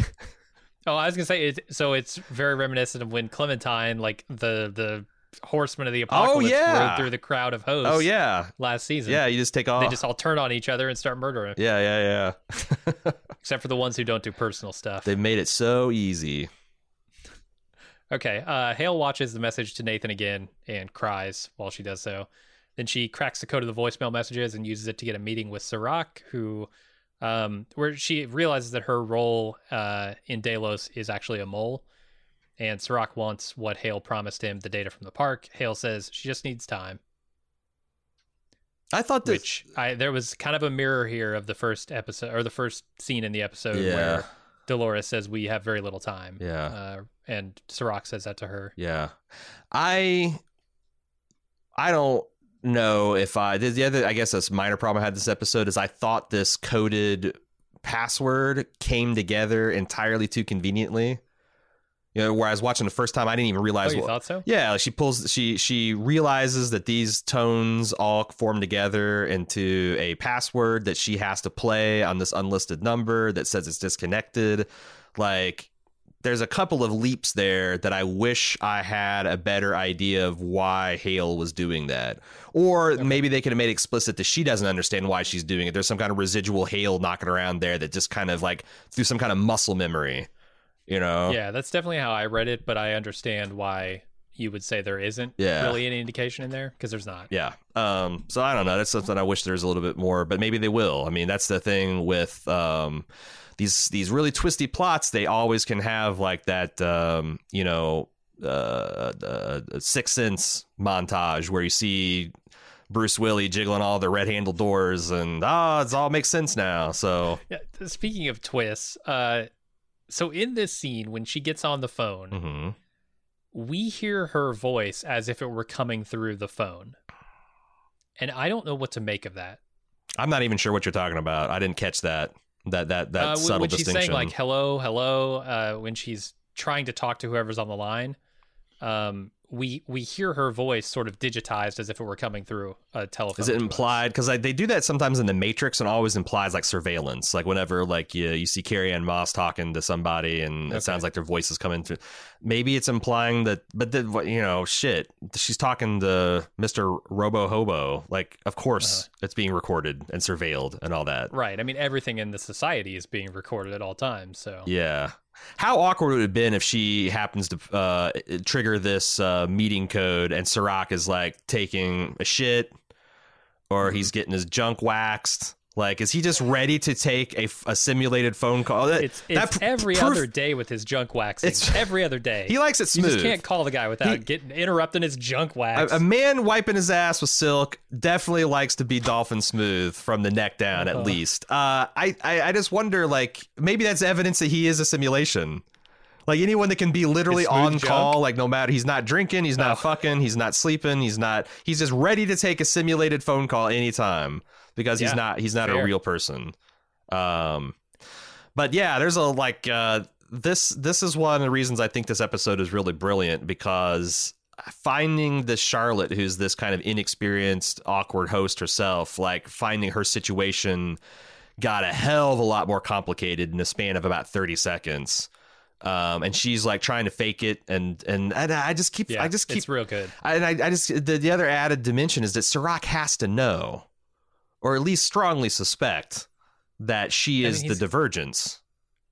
oh, I was gonna say it. So it's very reminiscent of when Clementine, like the the horsemen of the apocalypse, yeah. rode through the crowd of hosts. oh yeah, last season. yeah. You just take off. They just all turn on each other and start murdering, yeah, yeah, yeah. except for the ones who don't do personal stuff. They've made it so easy. Okay. Uh, Hale watches the message to Nathan again and cries while she does so. Then she cracks the code of the voicemail messages and uses it to get a meeting with Serac, who, um, where she realizes that her role uh, in Delos is actually a mole. And Serac wants what Hale promised him the data from the park. Hale says she just needs time, I thought this. which I there was kind of a mirror here of the first episode or the first scene in the episode Yeah. where Dolores says we have very little time. Yeah. Uh, and Serac says that to her. Yeah, I I don't know if I the the other I guess a minor problem I had this episode is I thought this coded password came together entirely too conveniently. You know, where I was watching the first time, I didn't even Oh, realize you what. thought so? Yeah, like she pulls. She she realizes that these tones all form together into a password that she has to play on this unlisted number that says it's disconnected. Like, there's a couple of leaps there that I wish I had a better idea of why Hale was doing that, or maybe they could have made explicit that she doesn't understand why she's doing it. There's some kind of residual Hale knocking around there that just kind of like through some kind of muscle memory, you know? Yeah, that's definitely how I read it, but I understand why you would say there isn't Yeah. really any indication in there because there's not. Yeah. Um, so I don't know. That's something I wish there's a little bit more, but maybe they will. I mean, that's the thing with um, these these really twisty plots. They always can have like that, um, you know, uh, uh, Six Sense montage where you see Bruce Willie jiggling all the red handle doors, and ah, it's all makes sense now. So Yeah. Speaking of twists, uh, so in this scene when she gets on the phone, mhm. we hear her voice as if it were coming through the phone, and I don't know what to make of that. I'm not even sure what you're talking about. I didn't catch that that that that uh, when- subtle when she's distinction. saying like hello, hello, uh, when she's trying to talk to whoever's on the line, um, we we hear her voice sort of digitized as if it were coming through a telephone. Is it implied? Because they do that sometimes in the Matrix, and always implies like surveillance. Like whenever like you you see Carrie-Anne Moss talking to somebody, and Okay. it sounds like their voice is coming through. Maybe it's implying that, but then what you know, shit, she's talking to Mister Robo Hobo. Like, of course, Uh-huh. it's being recorded and surveilled and all that. Right. I mean, everything in the society is being recorded at all times. So Yeah. How awkward would it have been if she happens to uh, trigger this uh, meeting code and Serac is like taking a shit or he's getting his junk waxed? Like, is he just ready to take a, a simulated phone call? That- it's, pr- every proof- other day with his junk waxing. It's- every other day. He likes it you smooth. just can't call the guy without He- getting interrupting his junk A, wax. a man wiping his ass with silk definitely likes to be dolphin smooth from the neck down, Uh-huh. at least. Uh, I, I I just wonder, like, maybe that's evidence that he is a simulation. Like anyone that can be literally His on junk? call, like no matter he's not drinking, he's not Oh. fucking, he's not sleeping, he's not he's just ready to take a simulated phone call anytime because he's not he's not a real person. Um, but yeah, there's a like uh, this. This is one of the reasons I think this episode is really brilliant because finding this Charlotte, who's this kind of inexperienced, awkward host herself, like finding her situation got a hell of a lot more complicated in the span of about 30 seconds. Um, and she's like trying to fake it, and and, and I just keep, yeah, I just keep it's real good. and I, I just the, the other added dimension is that Serac has to know, or at least strongly suspect, that she I is mean, the divergence.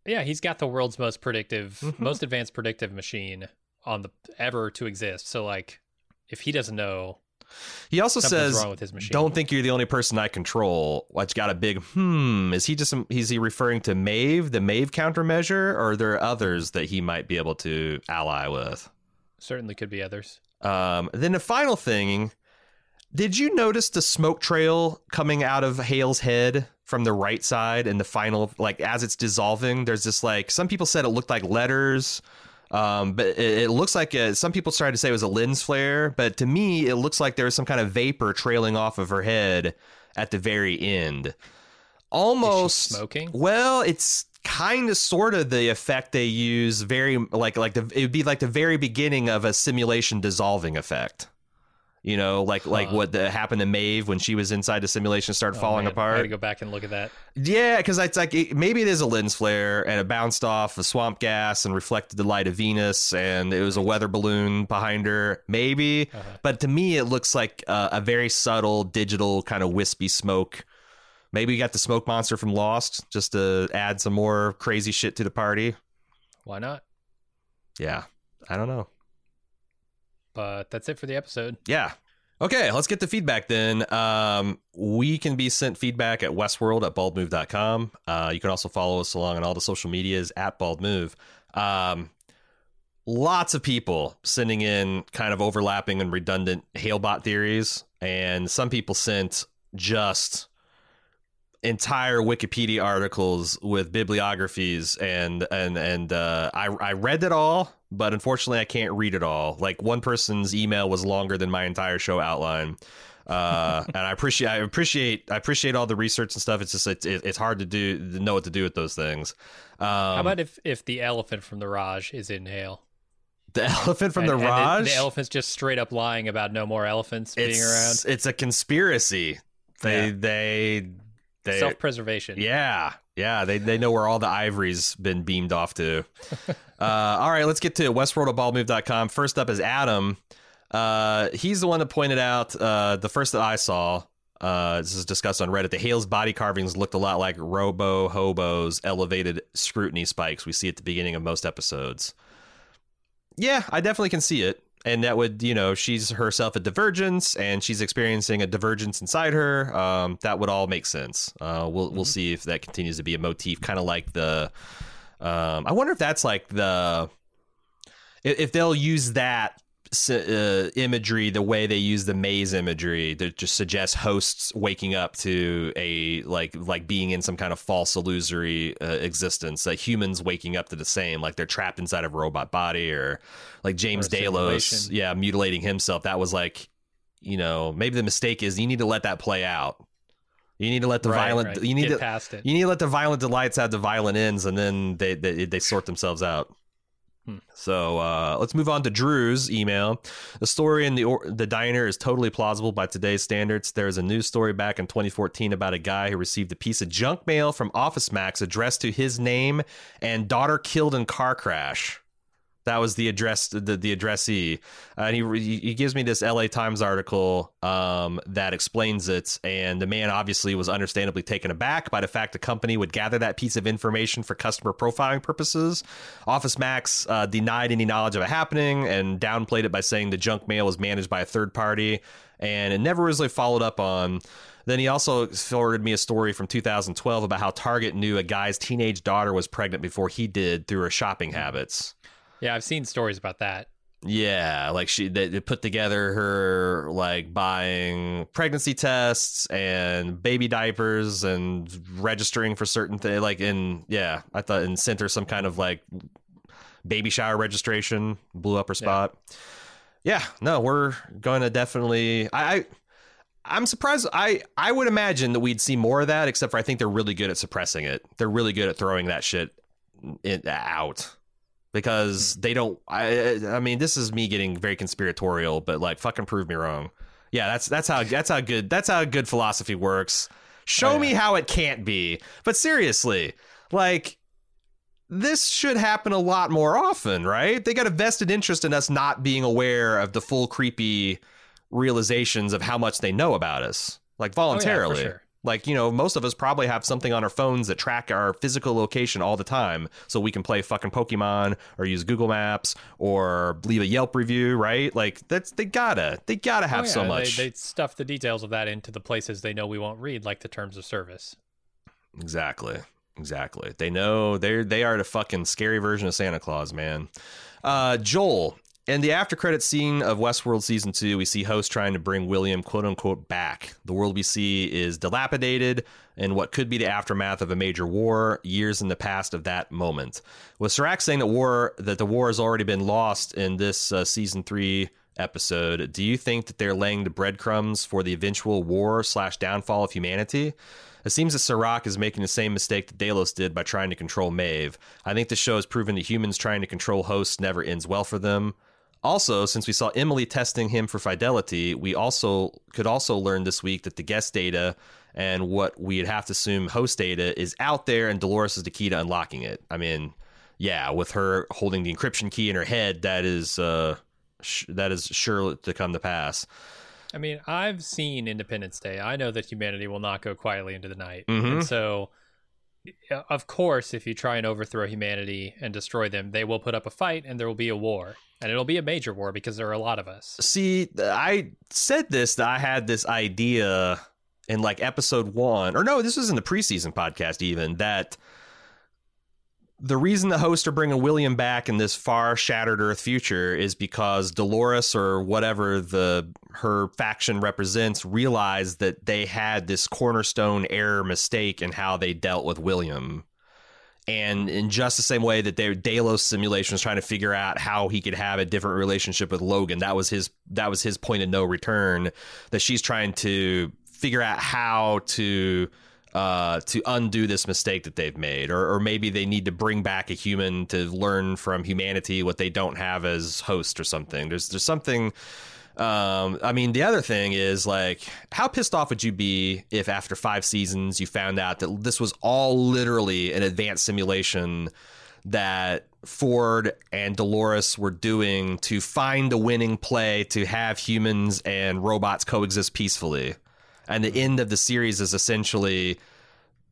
Yeah, he's got the world's most predictive, Mhm. most advanced predictive machine on the ever to exist. So like, if he doesn't know, He also something's says, wrong with his machine. "Don't think you're the only person I control." Which got a big hmm. Is he just is he referring to Maeve, the Maeve countermeasure, or are there others that he might be able to ally with? Certainly could be others. Um, then the final thing, did you notice the smoke trail coming out of Hale's head from the right side in the final, like as it's dissolving? There's this like some people said it looked like letters, um, but it, it looks like a, some people started to say it was a lens flare, but to me it looks like there was some kind of vapor trailing off of her head at the very end. Almost smoking. well, it's kind of sort of the effect they use very like like the it would be like the very beginning of a simulation dissolving effect you know like like Huh. what the, happened to Maeve when she was inside the simulation started Oh, falling man, I apart gotta go back and look at that. yeah, because it's like it, maybe it is a lens flare and it bounced off a swamp gas and reflected the light of Venus, and it was a weather balloon behind her. Maybe, Uh-huh. but to me, it looks like a, a very subtle digital kind of wispy smoke. Maybe we got the smoke monster from Lost just to add some more crazy shit to the party. Why not? Yeah, I don't know. But that's it for the episode. Yeah. Okay, let's get the feedback then. Um, we can be sent feedback at westworld at baldmove.com. Uh, you can also follow us along on all the social medias at baldmove. Um, lots of people sending in kind of overlapping and redundant Hailbot theories, and some people sent just entire Wikipedia articles with bibliographies and and and uh, I I read it all, but unfortunately I can't read it all. Like one person's email was longer than my entire show outline. Uh, and I appreciate I appreciate I appreciate all the research and stuff. It's just it's, it's hard to do to know what to do with those things. Um, How about if if the elephant from the Raj is in Hale? the elephant from And- the Raj? The, elephant's just straight up lying about no more elephants being around. It's a conspiracy. They Yeah. they they Self preservation. Yeah, yeah. They they know where all the ivory's been beamed off to. uh, all right, let's get to Westworld at baldmove.com. First up is Adam. Uh, he's the one that pointed out uh, the first that I saw. Uh, this is discussed on Reddit. The Hale's body carvings looked a lot like Robo Hobo's elevated scrutiny spikes we see at the beginning of most episodes. Yeah, I definitely can see it. And that would, you know, she's herself a divergence and she's experiencing a divergence inside her. Um, that would all make sense. Uh, we'll we'll see if that continues to be a motif, kind of like the. Um, I wonder if that's like the. If, they'll use that uh, imagery the way they use the maze imagery that just suggests hosts waking up to a like like being in some kind of false illusory uh, existence that humans waking up to the same like they're trapped inside of a robot body or like James Or simulation. yeah mutilating himself that was like you know maybe the mistake is you need to let that play out you need to let the Right, violent right. you need Get to past it. you need to let the violent delights have the violent ends, and then they they, they sort themselves out. Hmm. So uh, let's move on to Drew's email. The story in the or- the diner is totally plausible by today's standards. There is a news story back in 2014 about a guy who received a piece of junk mail from Office Max addressed to his name and daughter killed in car crash. That was the address, the, the addressee, and he he gives me this L.A. Times article um, that explains it. And the man obviously was understandably taken aback by the fact the company would gather that piece of information for customer profiling purposes. Office Max uh, denied any knowledge of it happening and downplayed it by saying the junk mail was managed by a third party, and it never really followed up on. Then he also forwarded me a story from 2012 about how Target knew a guy's teenage daughter was pregnant before he did through her shopping habits. Yeah, I've seen stories about that. Yeah, like she they, they put together her like buying pregnancy tests and baby diapers and registering for certain things. Like in yeah, I thought and sent her some kind of like baby shower registration. Blew up her spot. Yeah, no, we're going to definitely. I, I I'm surprised. I I would imagine that we'd see more of that. Except for I think they're really good at suppressing it. They're really good at throwing that shit in, out because they don't. I I mean, this is me getting very conspiratorial, but like, fucking prove me wrong. Yeah, that's that's how that's how good that's how good philosophy works. Show Oh, yeah. me how it can't be. But seriously, like this should happen a lot more often, right? They got a vested interest in us not being aware of the full creepy realizations of how much they know about us, like oh, voluntarily. sure. Like, you know, most of us probably have something on our phones that track our physical location all the time so we can play fucking Pokemon or use Google Maps or leave a Yelp review, right? Like that's they gotta they gotta have Oh, so much. They, they stuff the details of that into the places they know we won't read, like the terms of service. Exactly. Exactly. They know they're they are the fucking scary version of Santa Claus, man. Uh Joel. In the after credit scene of Westworld season two, we see host trying to bring William quote unquote back. The world we see is dilapidated and what could be the aftermath of a major war, years in the past of that moment. With Serac saying that war that the war has already been lost in this uh, season three episode. Do you think that they're laying the breadcrumbs for the eventual war slash downfall of humanity? It seems that Serac is making the same mistake that Delos did by trying to control Maeve. I think the show has proven that humans trying to control hosts never ends well for them. Also, since we saw Emily testing him for fidelity, we also could also learn this week that the guest data and what we'd have to assume host data is out there, and Dolores is the key to unlocking it. I mean, yeah, with her holding the encryption key in her head, that is uh, sh- that is sure to come to pass. I mean, I've seen Independence Day. I know that humanity will not go quietly into the night. Mhm. And so, of course, if you try and overthrow humanity and destroy them, they will put up a fight and there will be a war. And it'll be a major war because there are a lot of us. See, I said this that I had this idea in like episode one, or no, this was in the preseason podcast, even that the reason the hosts are bringing William back in this far shattered Earth future is because Dolores or whatever the her faction represents realized that they had this cornerstone error mistake in how they dealt with William. And in just the same way that their Delos simulation was trying to figure out how he could have a different relationship with Logan, that was his that was his point of no return. That she's trying to figure out how to uh, to undo this mistake that they've made, or, or maybe they need to bring back a human to learn from humanity what they don't have as host or something. There's there's something. Um, I mean, the other thing is like, how pissed off would you be if after five seasons you found out that this was all literally an advanced simulation that Ford and Dolores were doing to find a winning play to have humans and robots coexist peacefully? And the end of the series is essentially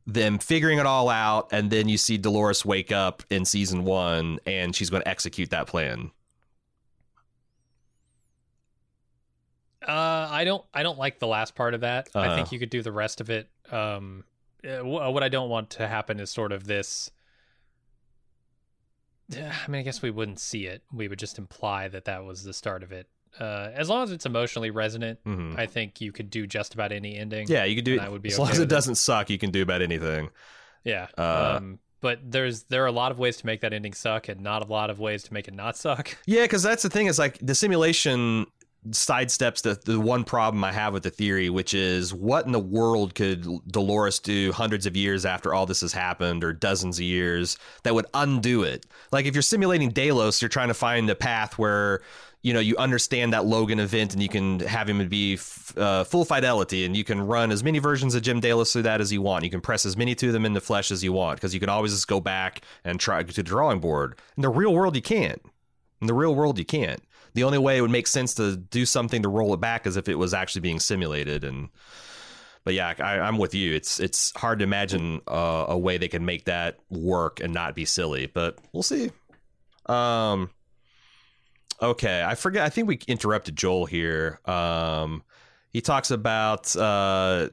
them figuring it all out, and then you see Dolores wake up in season one, and she's going to execute that plan. Uh, I don't. I don't like the last part of that. I Uh-huh. think you could do the rest of it. Um, uh, what I don't want to happen is sort of this. I mean, I guess we wouldn't see it. We would just imply that that was the start of it. Uh, as long as it's emotionally resonant, Mhm. I think you could do just about any ending. Yeah, you could do it I would be as okay long as it it. doesn't suck. You can do about anything. Yeah. Uh, um, but there's there are a lot of ways to make that ending suck, and not a lot of ways to make it not suck. Yeah, because that's the thing is like the simulation sidesteps the, the one problem I have with the theory, which is what in the world could Dolores do hundreds of years after all this has happened or dozens of years that would undo it? Like if you're simulating Delos, you're trying to find a path where you know you understand that Logan event and you can have him be f- uh, full fidelity and you can run as many versions of Jim Delos through that as you want. You can press as many to them in the flesh as you want because you can always just go back and try to the drawing board. In the real world, you can't. In the real world, you can't. The only way it would make sense to do something to roll it back is if it was actually being simulated. And but yeah, I, I'm with you. It's it's hard to imagine uh, a way they can make that work and not be silly. But we'll see. Um. Okay, I forget. I think we interrupted Joel here. Um, he talks about uh,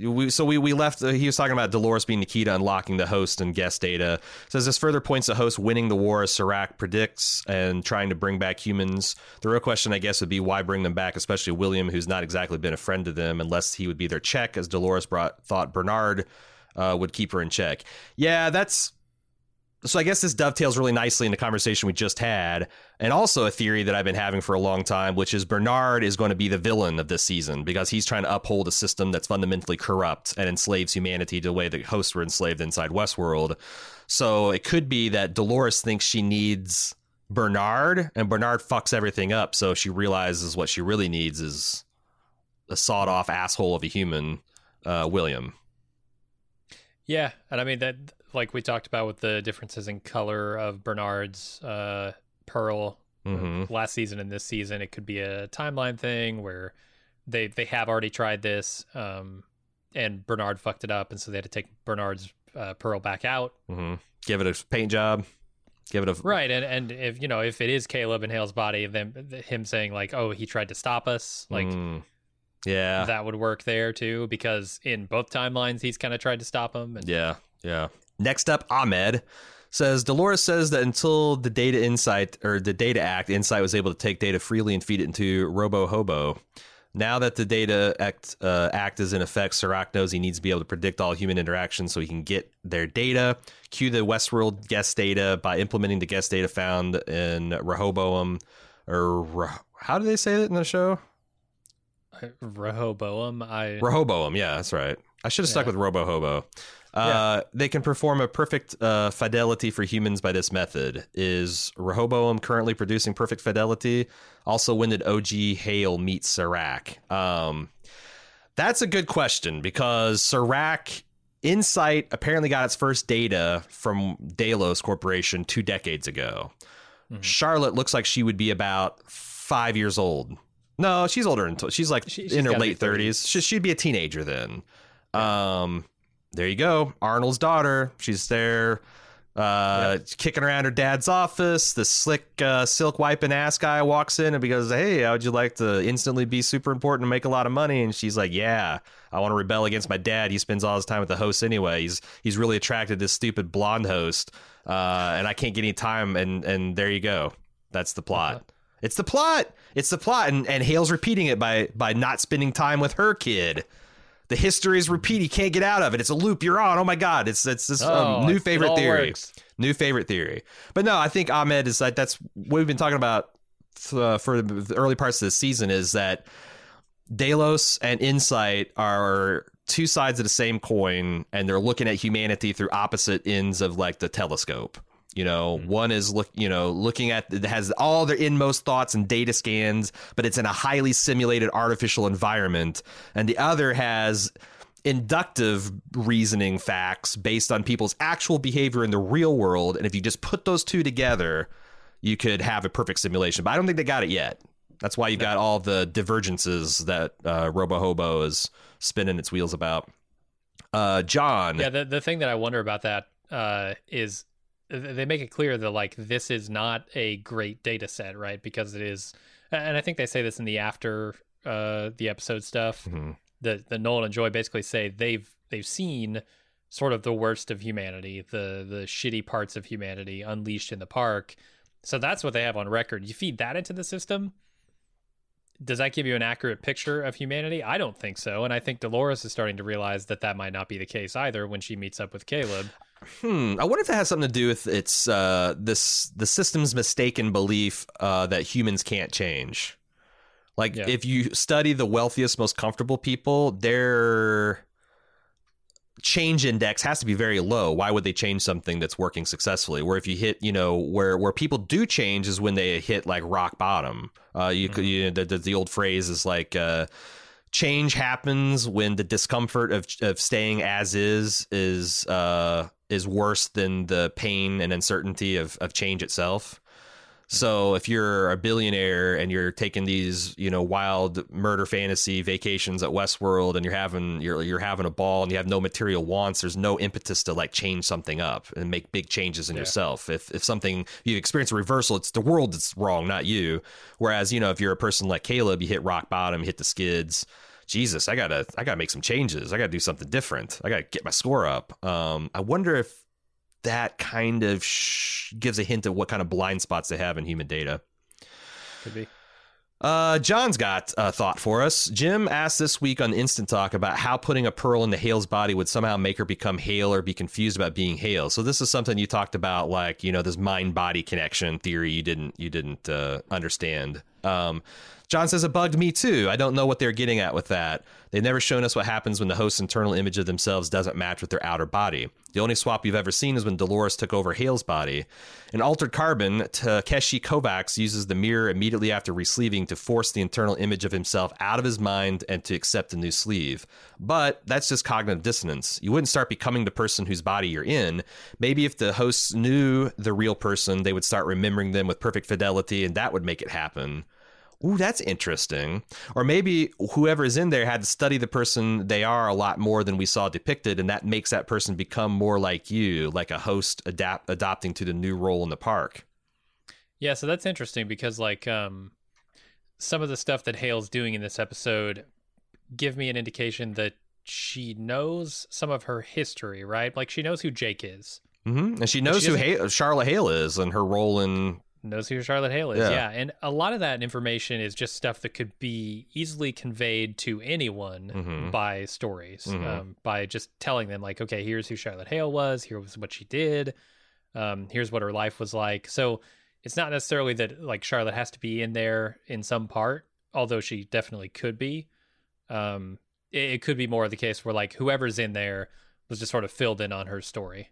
we, so we we left. Uh, he was talking about Dolores being Nikita unlocking the host and guest data. Says this further points to host winning the war as Serac predicts and trying to bring back humans. The real question, I guess, would be why bring them back, especially William, who's not exactly been a friend to them, unless he would be their check, as Dolores brought, thought Bernard uh, would keep her in check. Yeah, that's so I guess this dovetails really nicely in the conversation we just had, and also a theory that I've been having for a long time, which is Bernard is going to be the villain of this season because he's trying to uphold a system that's fundamentally corrupt and enslaves humanity the way the hosts were enslaved inside Westworld. So it could be that Dolores thinks she needs Bernard, and Bernard fucks everything up. So she realizes what she really needs is a sawed off asshole of a human, uh, William. Yeah, and I mean that, like we talked about with the differences in color of Bernard's uh, pearl hmm last season and this season. It could be a timeline thing where they they have already tried this, um, and Bernard fucked it up, and so they had to take Bernard's uh, pearl back out. hmm Give it a paint job. Give it a Right, and and if you know if it is Caleb in Hale's body, then him saying like, "Oh, he tried to stop us," like Mm. yeah, that would work there too, because in both timelines he's kind of tried to stop him. And yeah, yeah. Next up, Ahmed says Dolores says that until the Data Insight or the Data Act, Incite was able to take data freely and feed it into Robo Hobo. Now that the Data Act, uh, Act is in effect, Serac knows he needs to be able to predict all human interactions so he can get their data. Cue the Westworld guest data by implementing the guest data found in Rehoboam or Re- how do they say it in the show? Rehoboam. I Rehoboam. Yeah, that's right. I should have stuck with Robo Hobo. Uh, They can perform a perfect uh, fidelity for humans by this method. Is Rehoboam currently producing perfect fidelity? Also, when did OG Hale meet Serac? Um, that's a good question because Serac Incite apparently got its first data from Delos Corporation two decades ago. Mhm. Charlotte looks like she would be about five years old. No, she's older than she's like She- she's in her late thirties. She, she'd be a teenager then. Um, there you go. Arnold's daughter. She's there, uh, kicking around her dad's office. The slick uh, silk wiping ass guy walks in and he goes, hey, how would you like to instantly be super important and make a lot of money? And she's like, yeah, I want to rebel against my dad. He spends all his time with the host anyway. He's he's really attracted to this stupid blonde host, uh, and I can't get any time. And and there you go. That's the plot. It's the plot. It's the plot, and and Hale's repeating it by by not spending time with her kid. The history is repeat. He can't get out of it. It's a loop you're on. Oh my god! It's it's this Oh, um, new favorite theory. works. New favorite theory. But no, I think Ahmed is like that's what we've been talking about uh, for the early parts of the season. Is that Delos and Incite are two sides of the same coin, and they're looking at humanity through opposite ends of like the telescope. You know, one is look, you know, looking at it has all their inmost thoughts and data scans, but it's in a highly simulated artificial environment, and the other has inductive reasoning facts based on people's actual behavior in the real world. And if you just put those two together, you could have a perfect simulation. But I don't think they got it yet. That's why you've got all the divergences that uh, Robo Hobo is spinning its wheels about. Uh, John, Yeah, the the thing that I wonder about that uh, is they make it clear that like this is not a great data set, right? Because it is, and I think they say this in the after uh, the episode stuff. Mhm. That that Nolan and Joy basically say they've they've seen sort of the worst of humanity, the the shitty parts of humanity unleashed in the park. So that's what they have on record. You feed that into the system. Does that give you an accurate picture of humanity? I don't think so. And I think Dolores is starting to realize that that might not be the case either when she meets up with Caleb. Hmm. I wonder if that has something to do with its uh, this the system's mistaken belief uh, that humans can't change. Like Yeah. if you study the wealthiest, most comfortable people, their change index has to be very low. Why would they change something that's working successfully? Where if you hit, you know, where where people do change is when they hit like rock bottom. Uh, you could you, the, the the old phrase is like. Uh, change happens when the discomfort of of staying as is is uh is worse than the pain and uncertainty of of change itself. So if you're a billionaire and you're taking these, you know, wild murder fantasy vacations at Westworld and you're having you're you're having a ball and you have no material wants, there's no impetus to like change something up and make big changes in Yeah. yourself. If if something you experience a reversal, it's the world that's wrong, not you. Whereas, you know, if you're a person like Caleb, you hit rock bottom, hit the skids. Jesus, I gotta I gotta make some changes. I gotta do something different. I gotta get my score up. Um, I wonder if that kind of sh- gives a hint of what kind of blind spots they have in human data. Could be. Uh, John's got a thought for us. Jim asked this week on Instant Talk about how putting a pearl into Hale's body would somehow make her become Hale or be confused about being Hale. So this is something you talked about, like you know, this mind body connection theory you didn't you didn't uh, understand. Um, John says it bugged me too. I don't know what they're getting at with that. They've never shown us what happens when the host's internal image of themselves doesn't match with their outer body. The only swap you've ever seen is when Dolores took over Hale's body. In Altered Carbon, Takeshi Kovacs uses the mirror immediately after resleeving to force the internal image of himself out of his mind and to accept a new sleeve. But that's just cognitive dissonance. You wouldn't start becoming the person whose body you're in. Maybe if the hosts knew the real person, they would start remembering them with perfect fidelity, and that would make it happen. Ooh, that's interesting. Or maybe whoever is in there had to study the person they are a lot more than we saw depicted, and that makes that person become more like you, like a host adapt adopting to the new role in the park. Yeah, so that's interesting because like um some of the stuff that Hale's doing in this episode give me an indication that she knows some of her history, right? Like she knows who Jake is. hmm And she knows she who Hale, Charlotte Hale is and her role in. Knows who Charlotte Hale is. Yeah. Yeah. And a lot of that information is just stuff that could be easily conveyed to anyone Mhm. by stories, Mhm. um, by just telling them, like, okay, here's who Charlotte Hale was, here's what she did, um, here's what her life was like. So it's not necessarily that like Charlotte has to be in there in some part, although she definitely could be. Um, it, it could be more of the case where like whoever's in there was just sort of filled in on her story.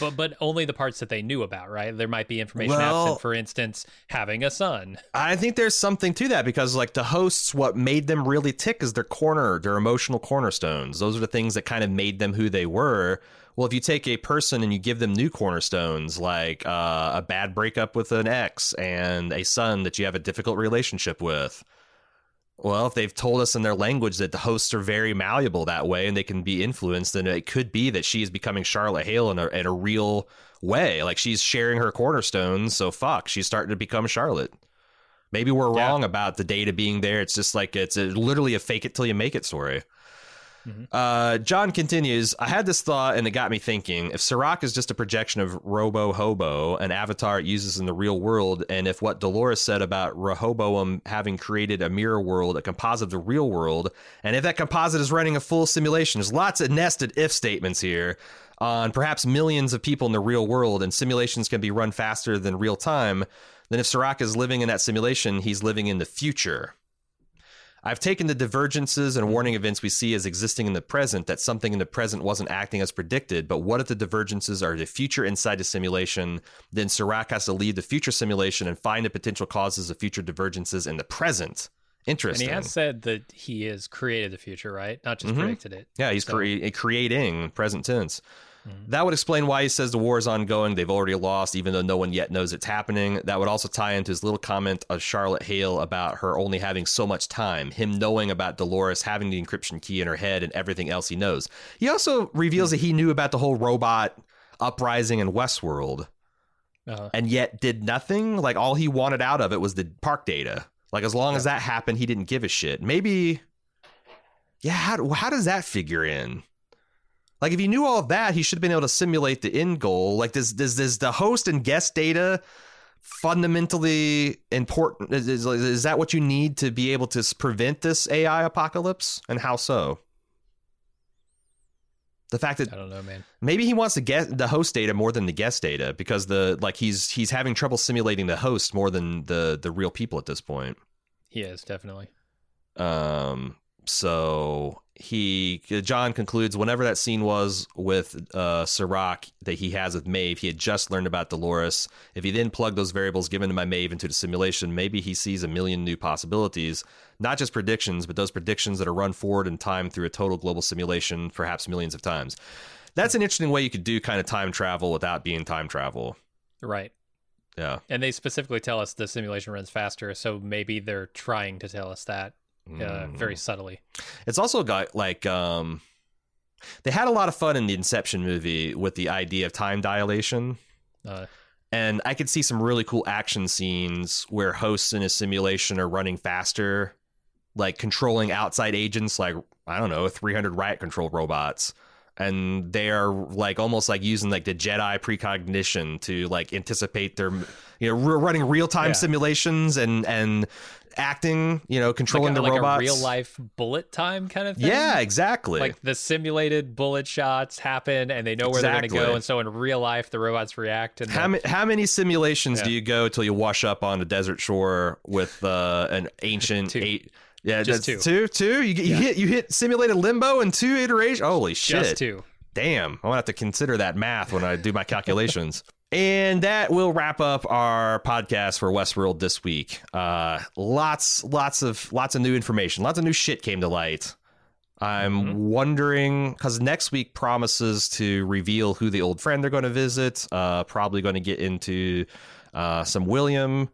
But but only the parts that they knew about, right? There might be information Well- absent, for instance, having a son. I think there's something to that because like the hosts, what made them really tick is their corner, their emotional cornerstones. Those are the things that kind of made them who they were. Well, if you take a person and you give them new cornerstones, like uh, a bad breakup with an ex and a son that you have a difficult relationship with, well, if they've told us in their language that the hosts are very malleable that way and they can be influenced, then it could be that she is becoming Charlotte Hale in a, in a real way. Like she's sharing her cornerstones. So fuck, she's starting to become Charlotte. Maybe we're Yeah. wrong about the data being there. It's just like it's a, literally a fake it till you make it story. Mhm. Uh, John continues. I had this thought, and it got me thinking. If Serac is just a projection of Robo Hobo, an avatar it uses in the real world, and if what Dolores said about Rehoboam having created a mirror world, a composite of the real world, and if that composite is running a full simulation, there's lots of nested if statements here on perhaps millions of people in the real world, and simulations can be run faster than real time. Then, if Serac is living in that simulation, he's living in the future. I've taken the divergences and warning events we see as existing in the present that something in the present wasn't acting as predicted. But what if the divergences are the future inside the simulation? Then Serac has to leave the future simulation and find the potential causes of future divergences in the present. Interesting. And he has said that he has created the future, right? Not just Mhm. predicted it. Yeah, he's So- crea- creating present tense. Mhm. That would explain why he says the war is ongoing. They've already lost, even though no one yet knows it's happening. That would also tie into his little comment of Charlotte Hale about her only having so much time, him knowing about Dolores having the encryption key in her head and everything else he knows. He also reveals that he knew about the whole robot uprising in Westworld Uh, and yet did nothing. Like all he wanted out of it was the park data. Like as long as that happened, he didn't give a shit. Maybe, yeah. How how does that figure in? Like if he knew all of that, he should have been able to simulate the end goal. Like does does does the host and guest data fundamentally important? Is, is, is that what you need to be able to prevent this AI apocalypse? And how so? The fact that I don't know, man. Maybe he wants to get the host data more than the guest data because the like he's he's having trouble simulating the host more than the the real people at this point. He is definitely. Um so he John concludes whenever that scene was with uh Serac that he has with Maeve, he had just learned about Dolores. If he then plugged those variables given to my Maeve into the simulation, maybe he sees a million new possibilities. Not just predictions, but those predictions that are run forward in time through a total global simulation, perhaps millions of times. That's an interesting way you could do kind of time travel without being time travel. Right. Yeah. And they specifically tell us the simulation runs faster, so maybe they're trying to tell us that uh, Mm. very subtly. It's also got like um they had a lot of fun in the Inception movie with the idea of time dilation. Uh, And I could see some really cool action scenes where hosts in a simulation are running faster, like controlling outside agents, like, I don't know, 300 riot control robots. And they are like almost like using like the Jedi precognition to like anticipate their, you know, running real time Yeah. simulations and, and acting, you know, like controlling a, the like robots. a real life bullet time kind of thing. Yeah, exactly. Like the simulated bullet shots happen and they know where they're going to go. And so in real life, the robots react. And How, ma- how many simulations Yeah. do you go till you wash up on a desert shore with uh, an ancient Saito? Yeah, Just that's two. two. Two. You, you Yeah. hit you hit simulated limbo in two iterations. Holy shit! just two. Damn, I'm gonna have to consider that math when I do my calculations. And that will wrap up our podcast for Westworld this week. Uh, lots, lots of, lots of new information. Lots of new shit came to light. I'm Mhm. wondering because next week promises to reveal who the old friend they're going to visit. Uh, probably going to get into uh, some William.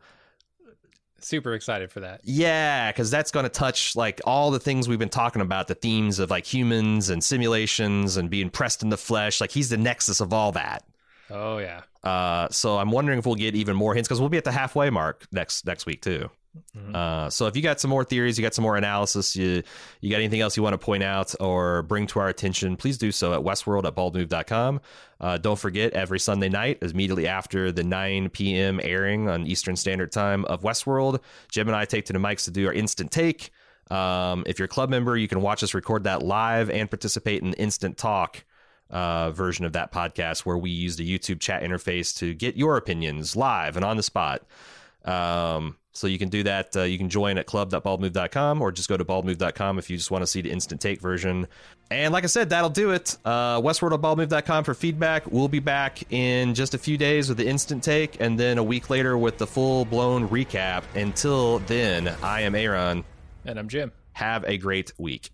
Super excited for that. Yeah, because that's going to touch like all the things we've been talking about the themes of like humans and simulations and being pressed in the flesh. Like he's the nexus of all that. Oh, yeah. Uh, so I'm wondering if we'll get even more hints because we'll be at the halfway mark next next week too. Mhm. Uh, so if you got some more theories, you got some more analysis, you you got anything else you want to point out or bring to our attention, please do so at westworld at baldmove.com. Uh, don't forget, every Sunday night, immediately after the 9 p.m. airing on Eastern Standard Time of Westworld, Jim and I take to the mics to do our instant take. Um, if you're a club member, you can watch us record that live and participate in the instant talk uh, version of that podcast where we used a YouTube chat interface to get your opinions live and on the spot. Um, so you can do that. Uh, you can join at club.baldmove.com or just go to baldmove.com if you just want to see the instant take version. And like I said, that'll do it. Uh, Westworld.baldmove.com for feedback. We'll be back in just a few days with the instant take and then a week later with the full blown recap. Until then, I am Aaron. And I'm Jim. Have a great week.